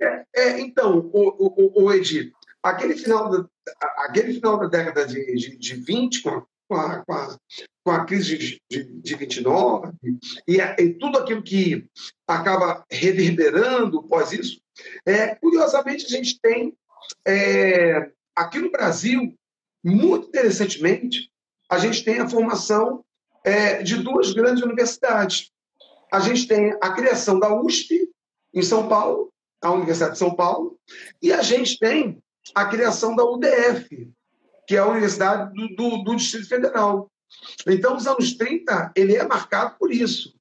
É, é então, o, o, o Edi, aquele final, da, aquele final da década de, de, de 20, com a, com a, com a crise de, de, de 29 e, e, tudo aquilo que acaba reverberando pós isso, é, curiosamente a gente tem é, aqui no Brasil, muito interessantemente, a gente tem a formação é, de duas grandes universidades. A gente tem a criação da USP em São Paulo, a Universidade de São Paulo, e a gente tem a criação da UDF, que é a Universidade do, do, do Distrito Federal. Então, os anos 30, ele é marcado por isso.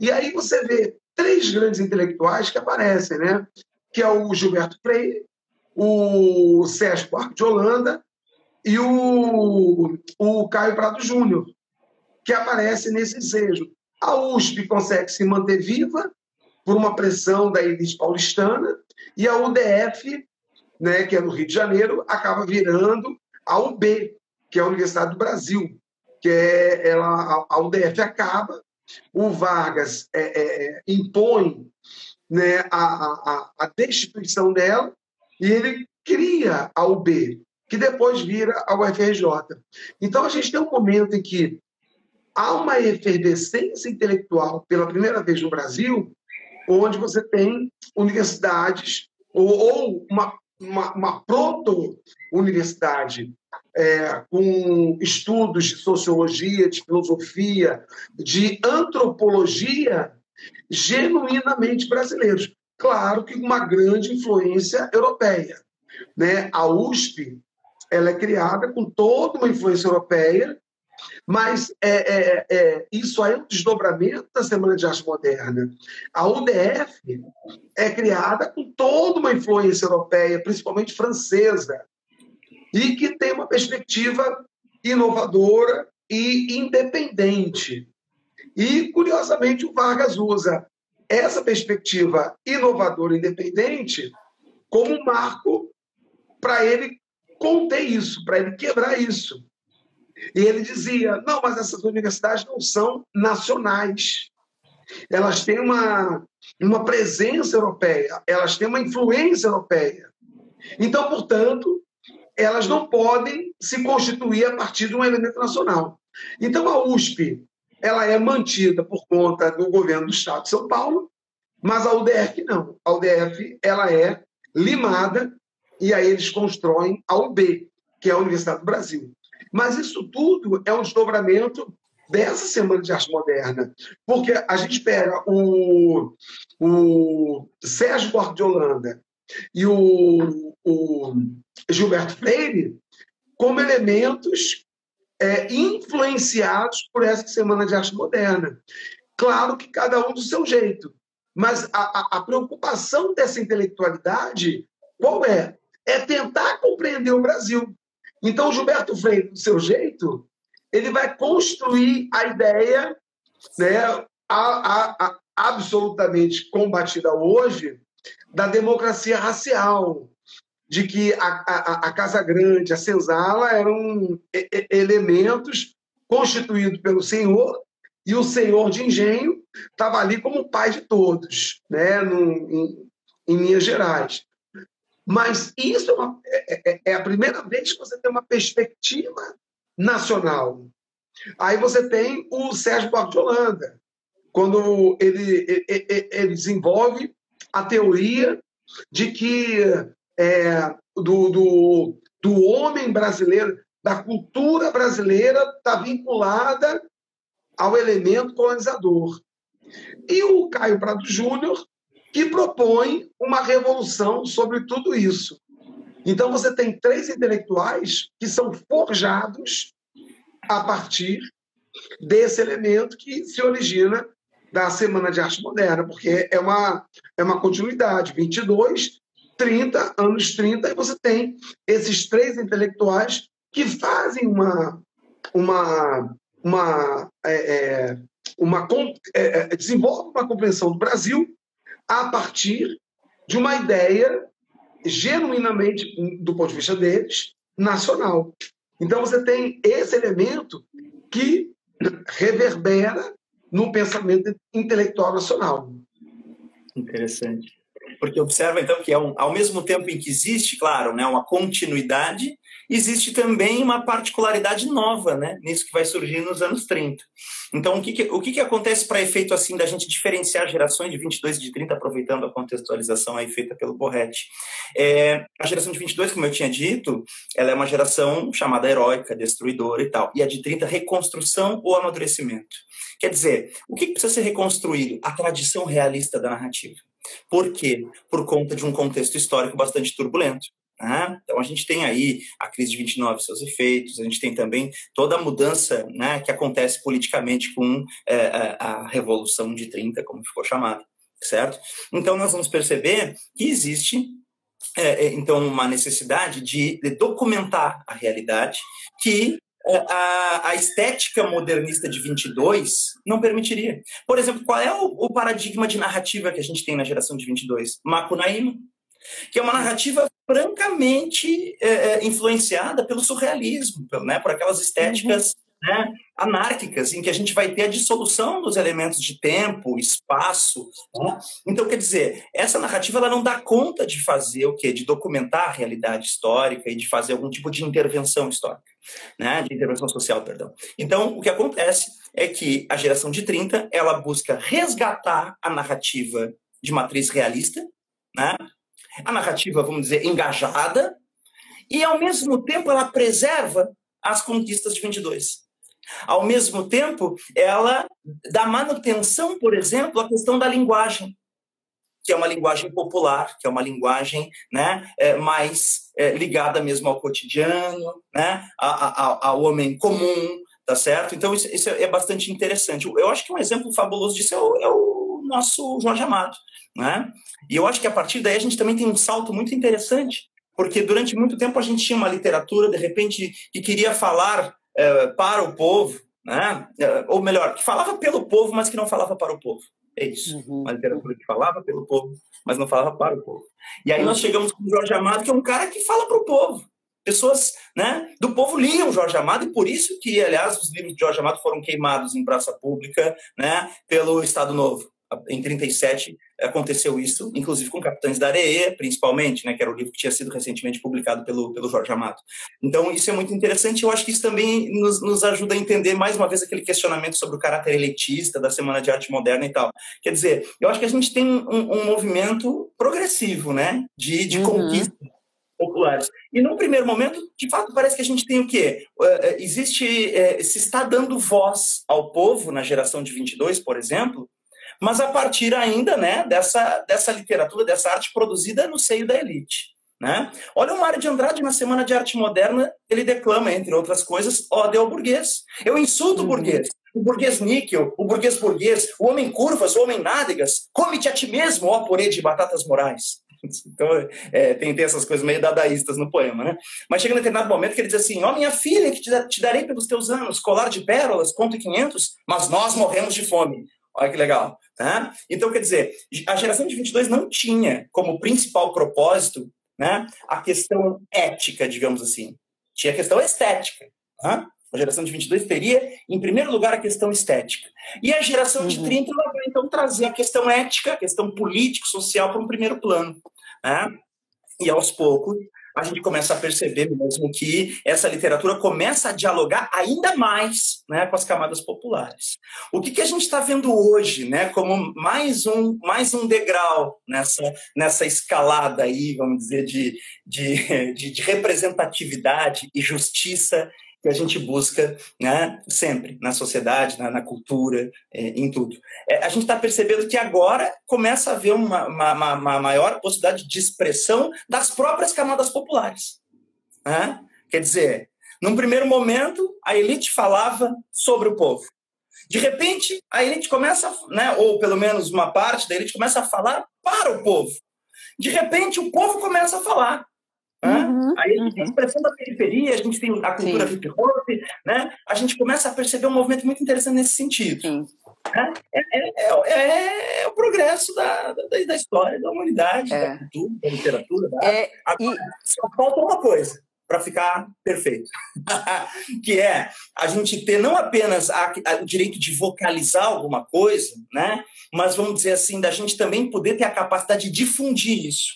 E aí você vê três grandes intelectuais que aparecem, né? que é o Gilberto Freire, o Sérgio Buarque de Holanda e o, o Caio Prado Júnior, que aparece nesse ensejo. A USP consegue se manter viva por uma pressão da elite paulistana e a UDF, né, que é no Rio de Janeiro, acaba virando a UB, que é a Universidade do Brasil, que é ela, a UDF acaba, o Vargas é, é, é, impõe né, a, a, a destituição dela e ele cria a UB, que depois vira a UFRJ. Então a gente tem um momento em que há uma efervescência intelectual pela primeira vez no Brasil, onde você tem universidades ou, ou uma, uma, uma proto-universidade é, com estudos de sociologia, de filosofia, de antropologia genuinamente brasileiros. Claro que uma grande influência europeia. Né? A USP ela é criada com toda uma influência europeia, mas é, é, é, isso aí é um desdobramento da Semana de Arte Moderna. A UDF é criada com toda uma influência europeia, principalmente francesa, e que tem uma perspectiva inovadora e independente. E, curiosamente, o Vargas usa essa perspectiva inovadora e independente como um marco para ele conter isso, para ele quebrar isso. E ele dizia: não, mas essas universidades não são nacionais. Elas têm uma, uma presença europeia, elas têm uma influência europeia. Então, portanto, elas não podem se constituir a partir de um elemento nacional. Então, a USP ela é mantida por conta do governo do Estado de São Paulo, mas a UDF não. A UDF ela é limada e aí eles constroem a UB, que é a Universidade do Brasil. Mas isso tudo é um desdobramento dessa Semana de Arte Moderna, porque a gente pega o, o Sérgio Buarque de Holanda e o, o Gilberto Freire como elementos é, influenciados por essa Semana de Arte Moderna. Claro que cada um do seu jeito, mas a, a, a preocupação dessa intelectualidade qual é? É tentar compreender o Brasil. Então, Gilberto Freire, do seu jeito, ele vai construir a ideia né, a, a, absolutamente combatida hoje da democracia racial, de que a, a, a Casa Grande, a senzala eram elementos constituídos pelo senhor e o senhor de engenho estava ali como pai de todos, né, no, em, em Minas Gerais. Mas isso é, uma, é, é, é, a primeira vez que você tem uma perspectiva nacional. Aí você tem o Sérgio Buarque de Holanda, quando ele, ele, ele desenvolve a teoria de que é, do, do, do homem brasileiro, da cultura brasileira, está vinculada ao elemento colonizador. E o Caio Prado Júnior, que propõe uma revolução sobre tudo isso. Então, você tem três intelectuais que são forjados a partir desse elemento que se origina da Semana de Arte Moderna, porque é uma, é uma continuidade. 22 30, anos 30, e você tem esses três intelectuais que fazem uma. uma, uma, é, é uma é, é, desenvolvem uma compreensão do Brasil a partir de uma ideia genuinamente, do ponto de vista deles, nacional. Então você tem esse elemento que reverbera no pensamento intelectual nacional. Interessante porque observa então que é um, ao mesmo tempo em que existe, claro, né, uma continuidade, existe também uma particularidade nova, né, nisso que vai surgir nos anos 30. Então, o que, que o que, que acontece para efeito assim da gente diferenciar gerações de 22 e de 30, aproveitando a contextualização aí feita pelo Borretti? É, a geração de 22, como eu tinha dito, ela é uma geração chamada heróica, destruidora e tal, e a de 30, reconstrução ou amadurecimento. Quer dizer, o que precisa ser reconstruído? A tradição realista da narrativa. Por quê? Por conta de um contexto histórico bastante turbulento. Né? Então, a gente tem aí a crise de 29 seus efeitos, a gente tem também toda a mudança né, que acontece politicamente com é, a Revolução de 30, como ficou chamada, certo? Então, nós vamos perceber que existe é, então uma necessidade de, de, documentar a realidade que a, a, estética modernista de 22 não permitiria. Por exemplo, qual é o, o, paradigma de narrativa que a gente tem na geração de 22? Macunaíma, que é uma narrativa francamente é, é, influenciada pelo surrealismo, né, por aquelas estéticas uhum né, anárquicas, em que a gente vai ter a dissolução dos elementos de tempo, espaço. Né? Então, quer dizer, essa narrativa ela não dá conta de fazer o quê? De documentar a realidade histórica e de fazer algum tipo de intervenção histórica, né? de intervenção social, perdão. Então, o que acontece é que a geração de 30 ela busca resgatar a narrativa de matriz realista, né? A narrativa, vamos dizer, engajada, e ao mesmo tempo ela preserva as conquistas de 22. Ao mesmo tempo, ela dá manutenção, por exemplo, à questão da linguagem, que é uma linguagem popular, que é uma linguagem né, é, mais é, ligada mesmo ao cotidiano, né, ao homem comum, tá certo? Então, isso, é bastante interessante. Eu acho que um exemplo fabuloso disso é o, é o nosso Jorge Amado, né? E eu acho que a partir daí a gente também tem um salto muito interessante, porque durante muito tempo a gente tinha uma literatura, de repente, que queria falar é, para o povo, né? É, ou melhor, que falava pelo povo, mas que não falava para o povo. É isso. Uhum. Uma literatura que falava pelo povo, mas não falava para o povo. E aí nós chegamos com o Jorge Amado, que é um cara que fala para o povo. Pessoas né, do povo liam Jorge Amado, e por isso que, aliás, os livros de Jorge Amado foram queimados em praça pública né, pelo Estado Novo em 37 aconteceu isso, inclusive com Capitães da Areia, principalmente, né, que era o livro que tinha sido recentemente publicado pelo, pelo Jorge Amado. Então, isso é muito interessante, eu acho que isso também nos, nos ajuda a entender, mais uma vez, aquele questionamento sobre o caráter elitista da Semana de Arte Moderna e tal. Quer dizer, eu acho que a gente tem um, um movimento progressivo, né, de, de uhum. conquista populares. E num primeiro momento, de fato, parece que a gente tem o quê? Uh, existe, uh, se está dando voz ao povo na geração de 22, por exemplo, mas a partir ainda né, dessa, dessa literatura, dessa arte produzida no seio da elite. Né? Olha o Mário de Andrade na Semana de Arte Moderna, ele declama, entre outras coisas, ódio ao burguês. Eu insulto uhum. o burguês, o burguês níquel, o burguês burguês, o homem curvas, o homem nádegas, come-te a ti mesmo, ó purê de batatas morais. <laughs> Então, é, tem, tem essas coisas meio dadaístas no poema, né? Mas chega um determinado momento que ele diz assim, ó minha filha, que te, te darei pelos teus anos, colar de pérolas, conto e quinhentos, mas nós morremos de fome. Olha que legal. Né? Então, quer dizer, a geração de 22 não tinha como principal propósito né, a questão ética, digamos assim. Tinha a questão estética. Né? A geração de 22 teria, em primeiro lugar, a questão estética. E a geração uhum. de 30 ela vai, então, trazer a questão ética, a questão político-social para um primeiro plano. Né? E, aos poucos, a gente começa a perceber mesmo que essa literatura começa a dialogar ainda mais né, com as camadas populares. O que, que a gente está vendo hoje, né, como mais um, mais um degrau nessa, nessa escalada aí, vamos dizer, de, de, <laughs> de, de representatividade e justiça que a gente busca né, sempre na sociedade, na, na cultura, é, em tudo. É, a gente está percebendo que agora começa a haver uma, uma, uma, maior possibilidade de expressão das próprias camadas populares. Né? Quer dizer, num primeiro momento, a elite falava sobre o povo. De repente, a elite começa, né, ou pelo menos uma parte da elite começa a falar para o povo. De repente, o povo começa a falar. Uhum, Aí a gente tem a uhum. expressão da periferia, a gente tem a cultura hip hop, né? A gente começa a perceber um movimento muito interessante nesse sentido. Né? É, é, é, é, o progresso da, da, da, história, da humanidade, da é. cultura, da literatura. Da... É, Agora, e... Só falta uma coisa para ficar perfeito, <laughs> que é a gente ter não apenas a, a, o direito de vocalizar alguma coisa, né? Mas vamos dizer assim, da gente também poder ter a capacidade de difundir isso.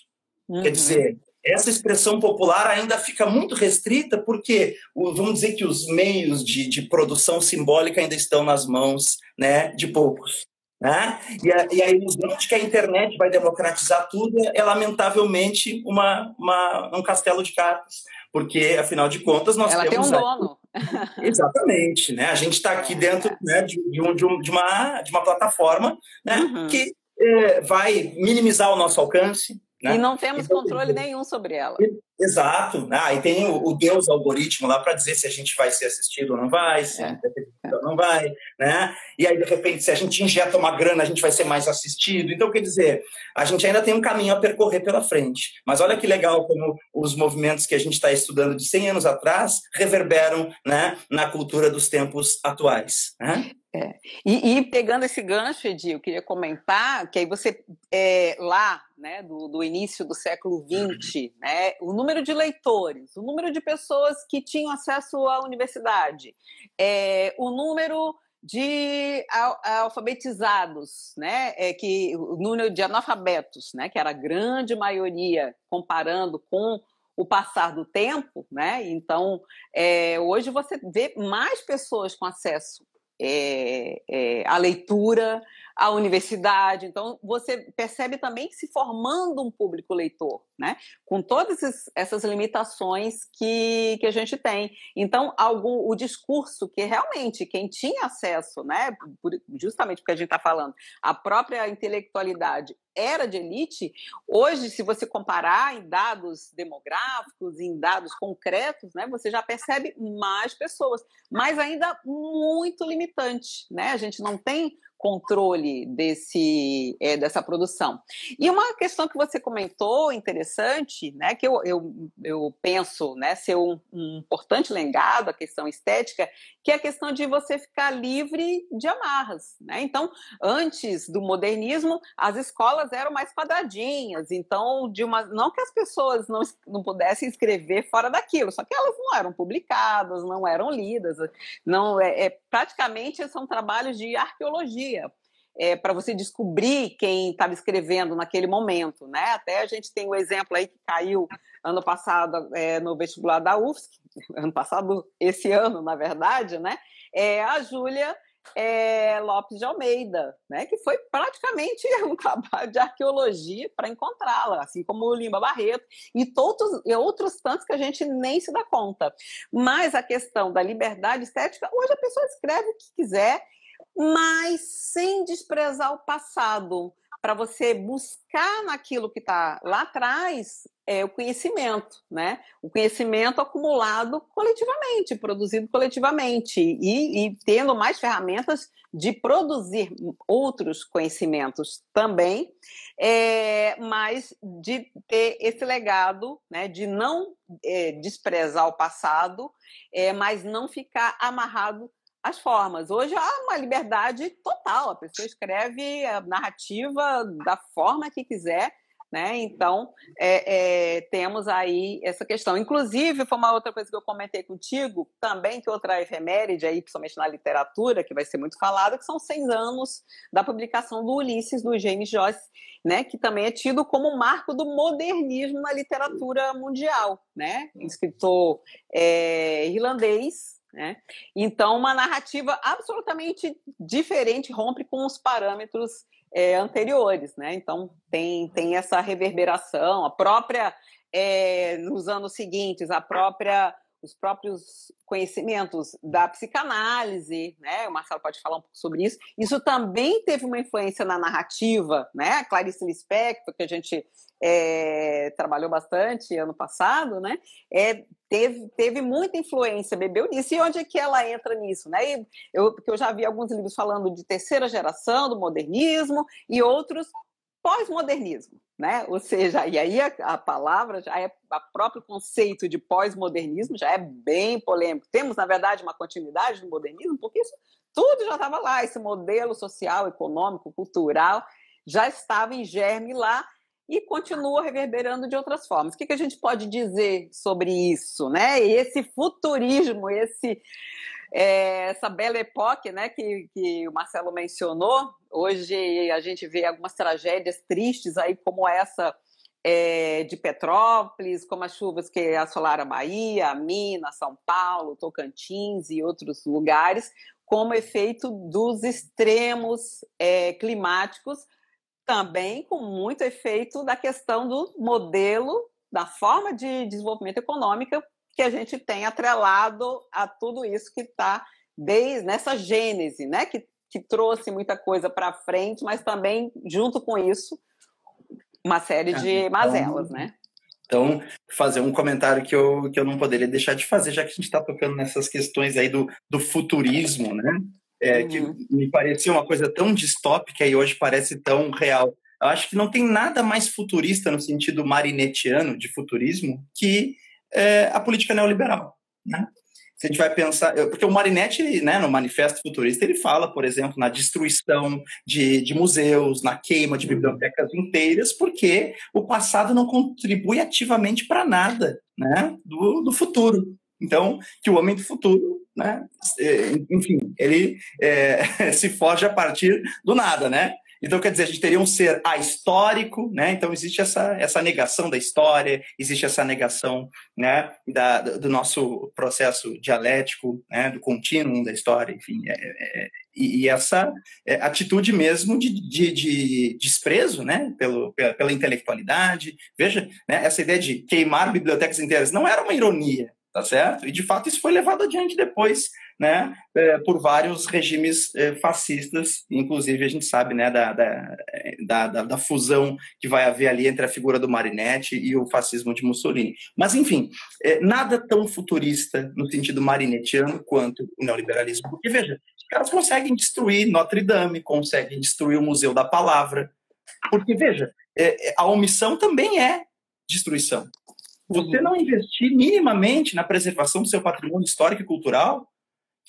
Uhum. Quer dizer, essa expressão popular ainda fica muito restrita porque vamos dizer que os meios de, de produção simbólica ainda estão nas mãos né, de poucos. Né? E, a, e a ilusão de que a internet vai democratizar tudo é, lamentavelmente uma, uma, um castelo de cartas, porque afinal de contas nós Ela temos tem um dono. <laughs> Exatamente, né? A gente está aqui dentro né, de, de, de, um, de, uma, de uma plataforma né, uhum. que é, vai minimizar o nosso alcance, né? E não temos então, controle nenhum sobre ela. Exato. Ah, e tem o, o Deus algoritmo lá para dizer se a gente vai ser assistido ou não vai, se é. ou não vai, né? E aí, de repente, se a gente injeta uma grana, a gente vai ser mais assistido. Então, quer dizer, a gente ainda tem um caminho a percorrer pela frente. Mas olha que legal como os movimentos que a gente está estudando de 100 anos atrás reverberam né, na cultura dos tempos atuais. Né? É. E, e, pegando esse gancho, Edi, eu queria comentar que aí você, é, lá, né, do, do, início do século XX, né, o número de leitores, o número de pessoas que tinham acesso à universidade, é, o número de alfabetizados, né, é, que, o número de analfabetos, né, que era a grande maioria, comparando com o passar do tempo, né? Então, é, hoje você vê mais pessoas com acesso é, é, a leitura, a universidade. Então, você percebe também se formando um público leitor, né? Com todas essas limitações que, que a gente tem. Então, algum, o discurso que realmente quem tinha acesso, né? Justamente porque a gente está falando, a própria intelectualidade era de elite, hoje, se você comparar em dados demográficos, em dados concretos, né, você já percebe mais pessoas, mas ainda muito limitante. Né? A gente não tem controle desse, é, dessa produção. E uma questão que você comentou interessante, né, que eu, eu, eu penso né, ser um, um, importante legado, a questão estética, que é a questão de você ficar livre de amarras. Né? Então, antes do modernismo, as escolas eram mais quadradinhas, então, de uma, não que as pessoas não, não pudessem escrever fora daquilo, só que elas não eram publicadas, não eram lidas, não é, é praticamente são trabalhos de arqueologia é, para você descobrir quem estava escrevendo naquele momento, né? Até a gente tem o um exemplo aí que caiu ano passado é, no vestibular da UFSC, <laughs> ano passado, esse ano, na verdade, né? É a Júlia é, Lopes de Almeida, né? Que foi praticamente <laughs> um trabalho de arqueologia para encontrá-la, assim como o Lima Barreto e todos e outros tantos que a gente nem se dá conta. Mas a questão da liberdade estética, hoje a pessoa escreve o que quiser mas sem desprezar o passado, para você buscar naquilo que está lá atrás é, o conhecimento, né? O conhecimento acumulado coletivamente, produzido coletivamente e, e tendo mais ferramentas de produzir outros conhecimentos também, é, mas de ter esse legado, né? De não é, desprezar o passado, é, mas não ficar amarrado as formas. Hoje há uma liberdade total, a pessoa escreve a narrativa da forma que quiser, né? Então, é, é, temos aí essa questão. Inclusive, foi uma outra coisa que eu comentei contigo, também que outra efeméride, aí, principalmente na literatura, que vai ser muito falada, que são 100 anos da publicação do Ulisses, do James Joyce, né? que também é tido como marco do modernismo na literatura mundial. Né? Escritor é, irlandês, né? Então, uma narrativa absolutamente diferente rompe com os parâmetros é, anteriores. Né? Então, tem, tem essa reverberação, a própria, é, nos anos seguintes, a própria os próprios conhecimentos da psicanálise, né? O Marcelo pode falar um pouco sobre isso. Isso também teve uma influência na narrativa, né? A Clarice Lispector, que a gente é, trabalhou bastante ano passado, né? É, teve, teve muita influência, bebeu nisso. E onde é que ela entra nisso, né? Eu, porque eu já vi alguns livros falando de terceira geração do modernismo e outros pós-modernismo, né? Ou seja, e aí a, a, palavra já é o próprio conceito de pós-modernismo já é bem polêmico. Temos, na verdade, uma continuidade do modernismo, porque isso tudo já estava lá, esse modelo social, econômico, cultural já estava em germe lá e continua reverberando de outras formas. O que, que a gente pode dizer sobre isso, né? Esse futurismo, esse é, essa bela época, né, que, que o Marcelo mencionou. Hoje a gente vê algumas tragédias tristes aí, como essa é, de Petrópolis, como as chuvas que assolaram a Bahia, Minas, São Paulo, Tocantins e outros lugares, como efeito dos extremos é, climáticos, também com muito efeito da questão do modelo, da forma de desenvolvimento econômico que a gente tem atrelado a tudo isso que está desde nessa gênese, né? Que, que trouxe muita coisa para frente, mas também junto com isso uma série de então, mazelas, né? Então, fazer um comentário que eu, que eu não poderia deixar de fazer, já que a gente está tocando nessas questões aí do, do futurismo, né? É, uhum. Que me parecia uma coisa tão distópica e hoje parece tão real. Eu acho que não tem nada mais futurista no sentido marinetiano de futurismo que é, a política neoliberal, né? se a gente vai pensar, porque o Marinetti, né, no Manifesto Futurista, ele fala, por exemplo, na destruição de, de museus, na queima de bibliotecas inteiras, porque o passado não contribui ativamente para nada, né, do, do futuro. Então, que o homem do futuro, né, é, enfim, ele é, <laughs> se forja a partir do nada, né? Então, quer dizer, a gente teria um ser ahistórico, né? Então, existe essa, essa negação da história, existe essa negação né, da, do nosso processo dialético, né, do contínuo da história, enfim. É, é, e, e, essa é, atitude mesmo de, de, de, desprezo né, pelo, pela, pela intelectualidade. Veja, né, essa ideia de queimar bibliotecas inteiras não era uma ironia, tá certo? E, de fato, isso foi levado adiante depois né, é, por vários regimes é, fascistas, inclusive a gente sabe né, da, da, da, da, fusão que vai haver ali entre a figura do Marinetti e o fascismo de Mussolini. Mas, enfim, é, nada tão futurista no sentido marinetiano quanto o neoliberalismo. Porque, veja, os caras conseguem destruir Notre Dame, conseguem destruir o Museu da Palavra, porque, veja, a omissão também é destruição. Você não investir minimamente na preservação do seu patrimônio histórico e cultural,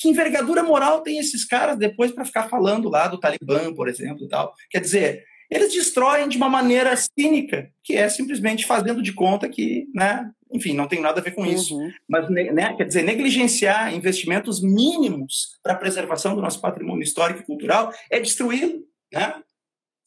que envergadura moral tem esses caras depois para ficar falando lá do Talibã, por exemplo, e tal? Quer dizer, eles destroem de uma maneira cínica, que é simplesmente fazendo de conta que, né, enfim, não tem nada a ver com isso. Uhum. Mas, né, quer dizer, negligenciar investimentos mínimos para a preservação do nosso patrimônio histórico e cultural é destruí-lo, né?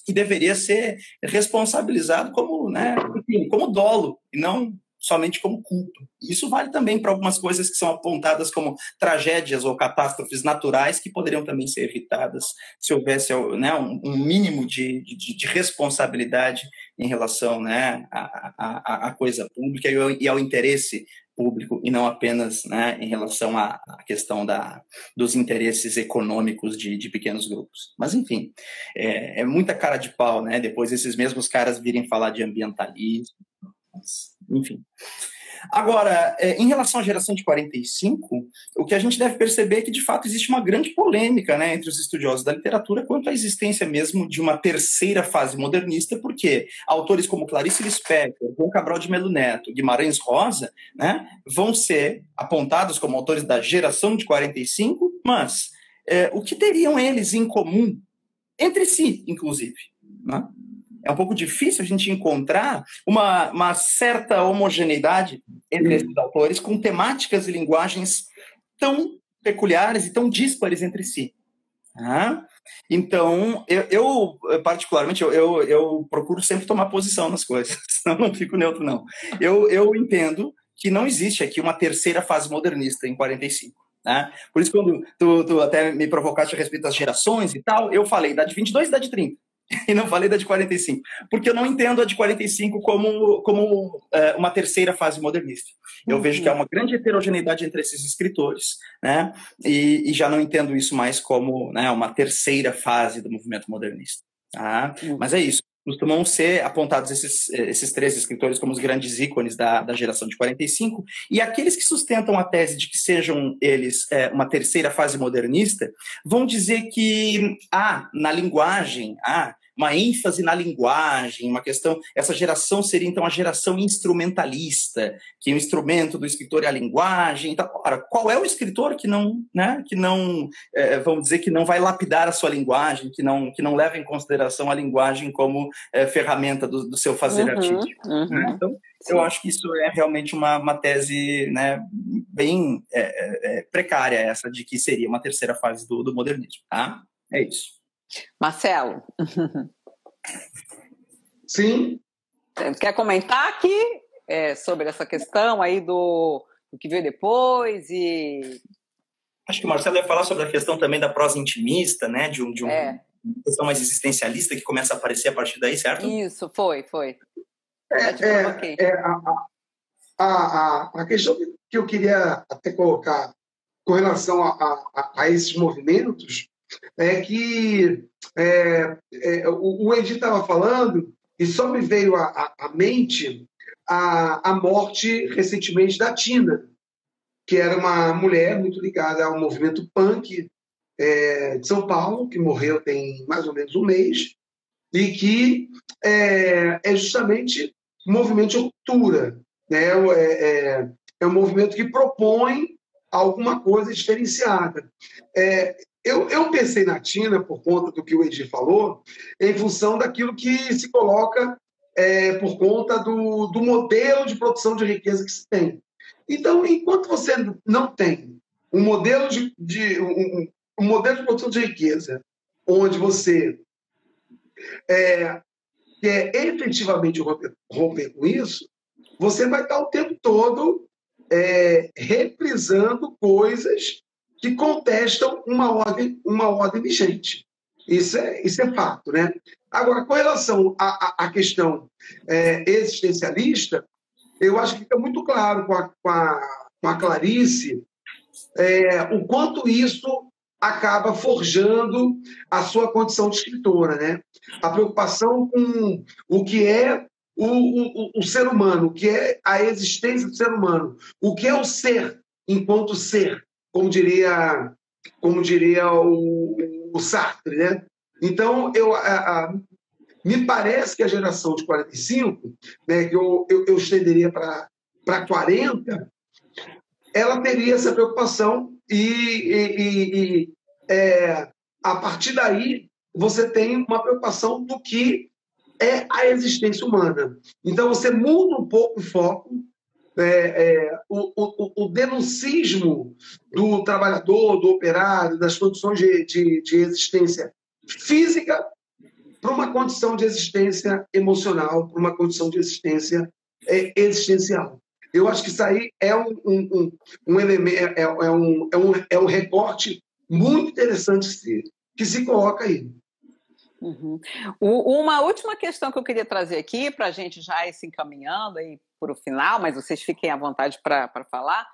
E deveria ser responsabilizado como, né, enfim, como dolo, e não somente como culto. Isso vale também para algumas coisas que são apontadas como tragédias ou catástrofes naturais que poderiam também ser evitadas se houvesse né, um, mínimo de, de, de, responsabilidade em relação né, à, à, coisa pública e ao, e ao interesse público e não apenas né, em relação à, à questão da, dos interesses econômicos de, de pequenos grupos. Mas, enfim, é, é, muita cara de pau, né? Depois esses mesmos caras virem falar de ambientalismo, enfim. Agora, é, em relação à geração de 45, o que a gente deve perceber é que, de fato, existe uma grande polêmica né, entre os estudiosos da literatura quanto à existência mesmo de uma terceira fase modernista, porque autores como Clarice Lispector, João Cabral de Melo Neto, Guimarães Rosa, né, vão ser apontados como autores da geração de 45, mas é, o que teriam eles em comum, entre si, inclusive? Né? É um pouco difícil a gente encontrar uma, uma certa homogeneidade entre esses autores com temáticas e linguagens tão peculiares e tão díspares entre si. Tá? Então, eu, eu particularmente, eu, eu, eu, procuro sempre tomar posição nas coisas, <laughs> senão não fico neutro, não. Eu, eu entendo que não existe aqui uma terceira fase modernista em 45. Né? Por isso, quando tu, tu até me provocaste a respeito das gerações e tal, eu falei idade 22 e idade 30. <laughs> e não falei da de 45, porque eu não entendo a de 45 como, como é, uma terceira fase modernista. Eu uhum. vejo que há uma grande heterogeneidade entre esses escritores, né? E, e já não entendo isso mais como né, uma terceira fase do movimento modernista. Tá? Uhum. Mas é isso costumam ser apontados esses, esses três escritores como os grandes ícones da, da geração de 45, e aqueles que sustentam a tese de que sejam eles é, uma terceira fase modernista vão dizer que há na linguagem, há uma ênfase na linguagem, uma questão. Essa geração seria então a geração instrumentalista, que o instrumento do escritor é a linguagem. Então, ora, qual é o escritor que não, né, que não, é, vamos dizer, que não vai lapidar a sua linguagem, que não, que não leva em consideração a linguagem como é, ferramenta do, do, seu fazer uhum, artístico? Uhum. Né? Então, eu acho que isso é realmente uma, uma tese né, bem é, é, é, precária, essa de que seria uma terceira fase do, do modernismo. Tá? É isso. Marcelo. Sim. Quer comentar aqui é, sobre essa questão aí do, do, que veio depois e acho que o Marcelo ia falar sobre a questão também da prosa intimista, né, de um de um, é. uma questão mais existencialista que começa a aparecer a partir daí, certo? Isso, foi, foi. É, é, é a, a, a, a questão que eu queria até colocar com relação a, a, a esses movimentos é que é, é, o, o Edi estava falando, e só me veio à, mente a, a morte recentemente da Tina, que era uma mulher muito ligada ao movimento punk é, de São Paulo, que morreu tem mais ou menos um mês, e que é, é justamente um movimento de ruptura. Né? É, é, é um movimento que propõe alguma coisa diferenciada. É, eu, eu pensei na Tina, por conta do que o Edir falou, em função daquilo que se coloca é, por conta do, do modelo de produção de riqueza que se tem. Então, enquanto você não tem um modelo de, de um, um, modelo de produção de riqueza onde você é, quer efetivamente romper, romper com isso, você vai estar o tempo todo é, reprisando coisas que contestam uma ordem, uma ordem vigente. Isso é, isso é fato. Né? Agora, com relação à, à questão é, existencialista, eu acho que fica muito claro com a, com a, com a Clarice é, o quanto isso acaba forjando a sua condição de escritora. Né? A preocupação com o que é o, o, o ser humano, o que é a existência do ser humano, o que é o ser enquanto ser como diria, como diria o, o Sartre, né? Então, eu, a, a, me parece que a geração de 45, né, que eu, eu, eu estenderia para 40, ela teria essa preocupação e, e, e é, a partir daí você tem uma preocupação do que é a existência humana. Então você muda um pouco o foco é, é, o, o, o, denuncismo do trabalhador, do operário, das condições de, de, de existência física para uma condição de existência emocional, para uma condição de existência é, existencial. Eu acho que isso aí é um, um, um, um elemento, é, é, um, é, um, é um recorte muito interessante se, que se coloca aí. Uhum. uma última questão que eu queria trazer aqui, para a gente já ir se encaminhando aí para o final, mas vocês fiquem à vontade para falar,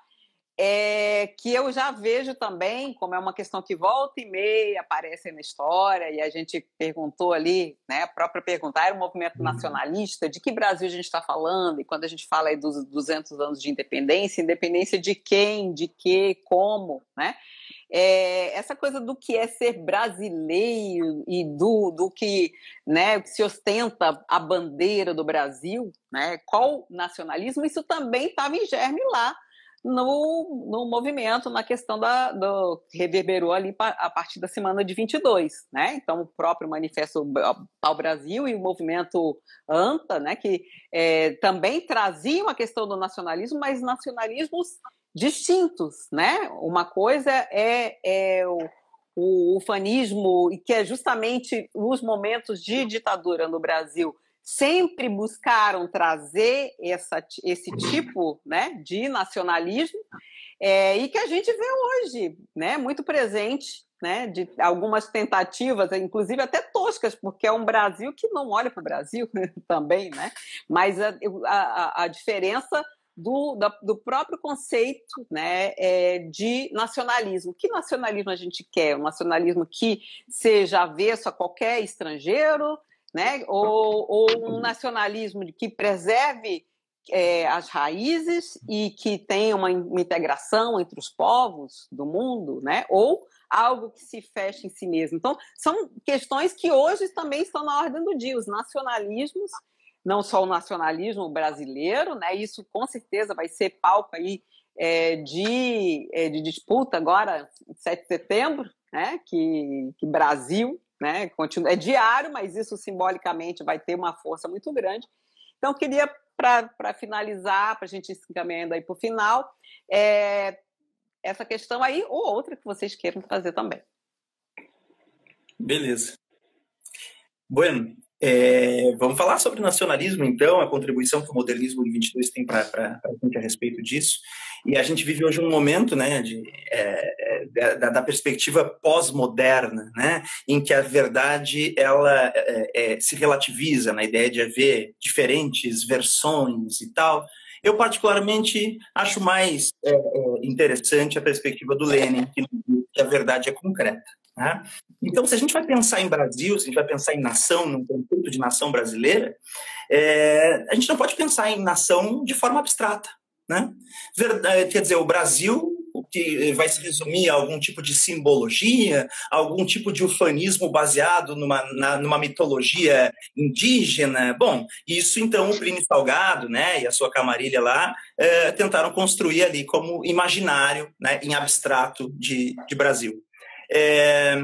é que eu já vejo também, como é uma questão que volta e meia aparece na história, e a gente perguntou ali, né, a própria pergunta, era um movimento uhum. nacionalista, de que Brasil a gente está falando? E quando a gente fala aí dos 200 anos de independência, independência de quem, de que, como, né? É, essa coisa do que é ser brasileiro e do, do que, né, que se ostenta a bandeira do Brasil, né, qual nacionalismo, isso também estava em germe lá no, no movimento, na questão da, do reverberou ali a partir da semana de 22, né? Então, o próprio Manifesto ao Brasil e o movimento ANTA, né, que é, também traziam a questão do nacionalismo, mas nacionalismos distintos, né? Uma coisa é, é o, o ufanismo, que é justamente os momentos de ditadura no Brasil, sempre buscaram trazer essa, esse tipo né, de nacionalismo é, e que a gente vê hoje, né, muito presente, né, de algumas tentativas, inclusive até toscas, porque é um Brasil que não olha para o Brasil <laughs> também, né, mas a, a, a diferença do, da, do próprio conceito né, é, de nacionalismo. Que nacionalismo a gente quer? Um nacionalismo que seja avesso a qualquer estrangeiro, né, ou, ou um nacionalismo que preserve é, as raízes e que tenha uma, uma, integração entre os povos do mundo, né? ou algo que se feche em si mesmo. Então, são questões que hoje também estão na ordem do dia. Os nacionalismos não só o nacionalismo brasileiro, né? Isso com certeza vai ser palco aí é, de, é, de disputa agora, 7 de setembro, né? Que, que Brasil, né? Continua, é diário, mas isso simbolicamente vai ter uma força muito grande. Então, queria, para finalizar, para a gente se encaminhando aí para o final, é, essa questão aí, ou outra que vocês queiram fazer também. Beleza. Bueno, é, vamos falar sobre nacionalismo, então, a contribuição que o modernismo de 22 tem para a gente a respeito disso. E a gente vive hoje um momento né, de, é, é da, da, perspectiva pós-moderna, né, em que a verdade ela é, é, se relativiza na ideia de haver diferentes versões e tal. Eu, particularmente, acho mais é, interessante a perspectiva do Lenin, que, que a verdade é concreta. Né? Então, se a gente vai pensar em Brasil, se a gente vai pensar em nação, num conceito de nação brasileira, é, a gente não pode pensar em nação de forma abstrata. Né? Verdade, quer dizer, o Brasil que vai se resumir a algum tipo de simbologia, algum tipo de ufanismo baseado numa, na, numa mitologia indígena. Bom, isso então o Plínio Salgado né, e a sua camarilha lá é, tentaram construir ali como imaginário, né, em abstrato de, de Brasil. É,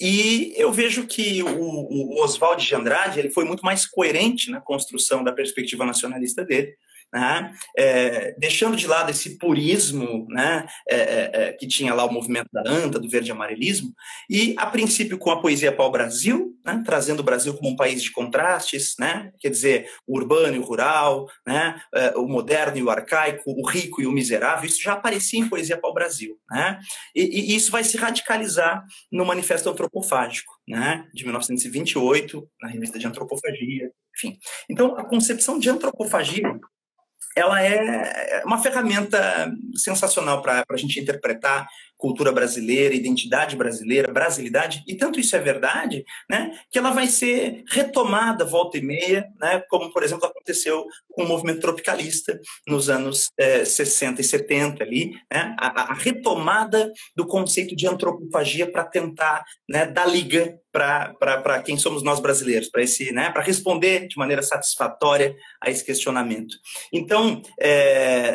e eu vejo que o, o Oswald de Andrade ele foi muito mais coerente na construção da perspectiva nacionalista dele né? É, deixando de lado esse purismo né? É, é, é, que tinha lá o movimento da ANTA, do verde amarelismo, e a princípio com a poesia pau-brasil, né? trazendo o Brasil como um país de contrastes, né? quer dizer, o urbano e o rural, né? É, o moderno e o arcaico, o rico e o miserável, isso já aparecia em poesia pau-brasil. Né? E, e, isso vai se radicalizar no Manifesto Antropofágico, né? de 1928, na revista de Antropofagia, enfim. Então, a concepção de antropofagia ela é uma ferramenta sensacional para a gente interpretar cultura brasileira, identidade brasileira, brasilidade, e tanto isso é verdade, né, que ela vai ser retomada volta e meia, né, como, por exemplo, aconteceu com o movimento tropicalista nos anos é, 60 e 70 ali, né, a, a retomada do conceito de antropofagia para tentar né, dar liga para quem somos nós brasileiros, para esse, né, para responder de maneira satisfatória a esse questionamento. Então, é,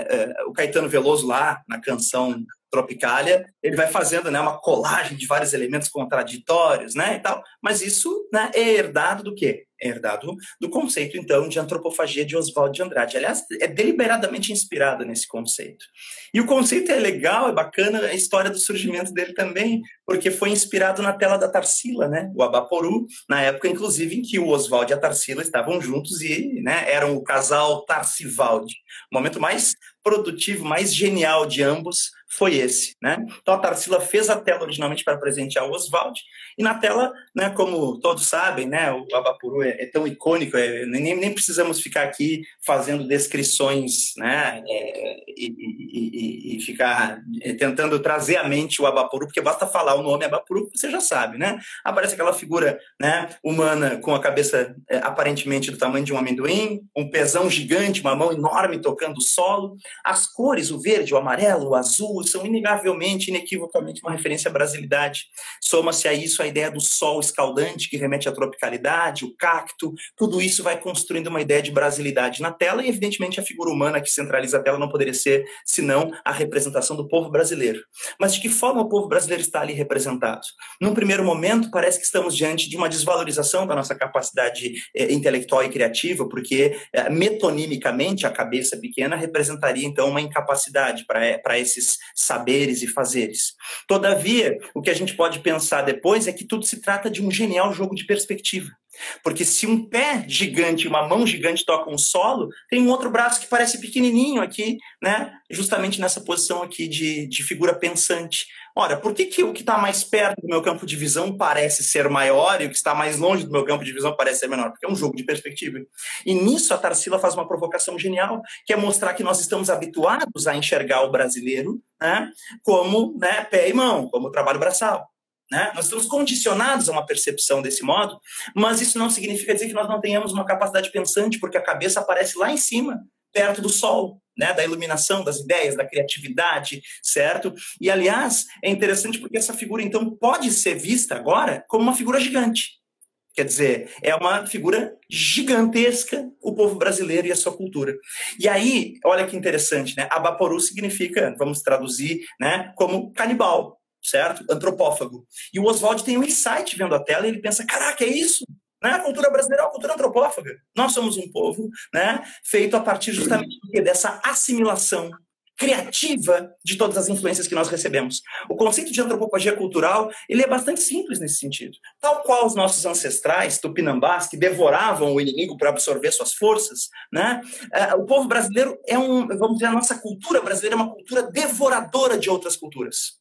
é, o Caetano Veloso lá na canção Tropicália, ele vai fazendo né, uma colagem de vários elementos contraditórios, né, e tal, mas isso né, é herdado do quê? É herdado do conceito, então, de antropofagia de Oswald de Andrade. Aliás, é deliberadamente inspirado nesse conceito. E o conceito é legal, é bacana, a história do surgimento dele também, porque foi inspirado na tela da Tarsila, né, o Abaporu, na época, inclusive, em que o Oswald e a Tarsila estavam juntos e né, eram o casal Tarsivaldi. O momento mais produtivo, mais genial de ambos foi esse, né? Então a Tarsila fez a tela originalmente para presentear o Oswald e na tela, né, como todos sabem, né, o Abapuru é, é tão icônico, é, nem, nem precisamos ficar aqui fazendo descrições, né, é, e, e, e, ficar é, tentando trazer à mente o Abapuru, porque basta falar o nome Abapuru, você já sabe, né? Aparece aquela figura, né, humana com a cabeça é, aparentemente do tamanho de um amendoim, um pezão gigante, uma mão enorme tocando o solo, as cores, o verde, o amarelo, o azul são inegavelmente, inequivocamente uma referência à brasilidade. Soma-se a isso a ideia do sol escaldante, que remete à tropicalidade, o cacto, tudo isso vai construindo uma ideia de brasilidade na tela, e evidentemente a figura humana que centraliza a tela não poderia ser senão a representação do povo brasileiro. Mas de que forma o povo brasileiro está ali representado? Num primeiro momento, parece que estamos diante de uma desvalorização da nossa capacidade eh, intelectual e criativa, porque eh, metonimicamente a cabeça pequena representaria então uma incapacidade para eh, esses saberes e fazeres. Todavia, o que a gente pode pensar depois é que tudo se trata de um genial jogo de perspectiva. Porque se um pé gigante, uma mão gigante toca um solo, tem um outro braço que parece pequenininho aqui, né? Justamente nessa posição aqui de, de figura pensante. Ora, por que, que o que está mais perto do meu campo de visão parece ser maior e o que está mais longe do meu campo de visão parece ser menor? Porque é um jogo de perspectiva. E nisso a Tarsila faz uma provocação genial, que é mostrar que nós estamos habituados a enxergar o brasileiro né, como né, pé e mão, como trabalho braçal. Né? Nós estamos condicionados a uma percepção desse modo, mas isso não significa dizer que nós não tenhamos uma capacidade pensante, porque a cabeça aparece lá em cima, perto do sol, né, da iluminação das ideias, da criatividade, certo? E aliás, é interessante porque essa figura então pode ser vista agora como uma figura gigante. Quer dizer, é uma figura gigantesca o povo brasileiro e a sua cultura. E aí, olha que interessante, né? Abaporu significa, vamos traduzir, né, como canibal, certo? Antropófago. E o Oswald tem um insight vendo a tela e ele pensa: caraca, é isso? Né? A cultura brasileira é uma cultura antropófaga. Nós somos um povo né, feito a partir justamente dessa assimilação criativa de todas as influências que nós recebemos. O conceito de antropofagia cultural ele é bastante simples nesse sentido. Tal qual os nossos ancestrais tupinambás que devoravam o inimigo para absorver suas forças, né? Uh, o povo brasileiro é um, vamos dizer, a nossa cultura brasileira é uma cultura devoradora de outras culturas.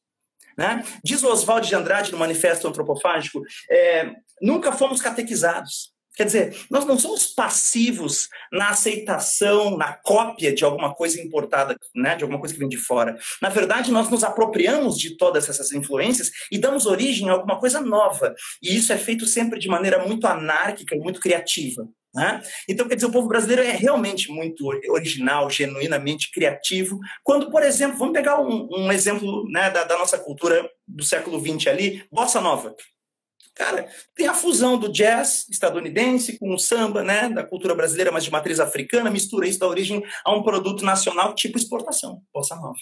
Né? Diz Oswald de Andrade no Manifesto Antropofágico, é, nunca fomos catequizados. Quer dizer, nós não somos passivos na aceitação, na cópia de alguma coisa importada, né, de alguma coisa que vem de fora. Na verdade, nós nos apropriamos de todas essas influências e damos origem a alguma coisa nova. E isso é feito sempre de maneira muito anárquica e muito criativa. Né? Então, quer dizer, o povo brasileiro é realmente muito original, genuinamente criativo. Quando, por exemplo, vamos pegar um, um exemplo né, da, da, nossa cultura do século XX ali, bossa nova. Cara, tem a fusão do jazz estadunidense com o samba, né, da cultura brasileira, mas de matriz africana, mistura isso da origem a um produto nacional tipo exportação, bossa nova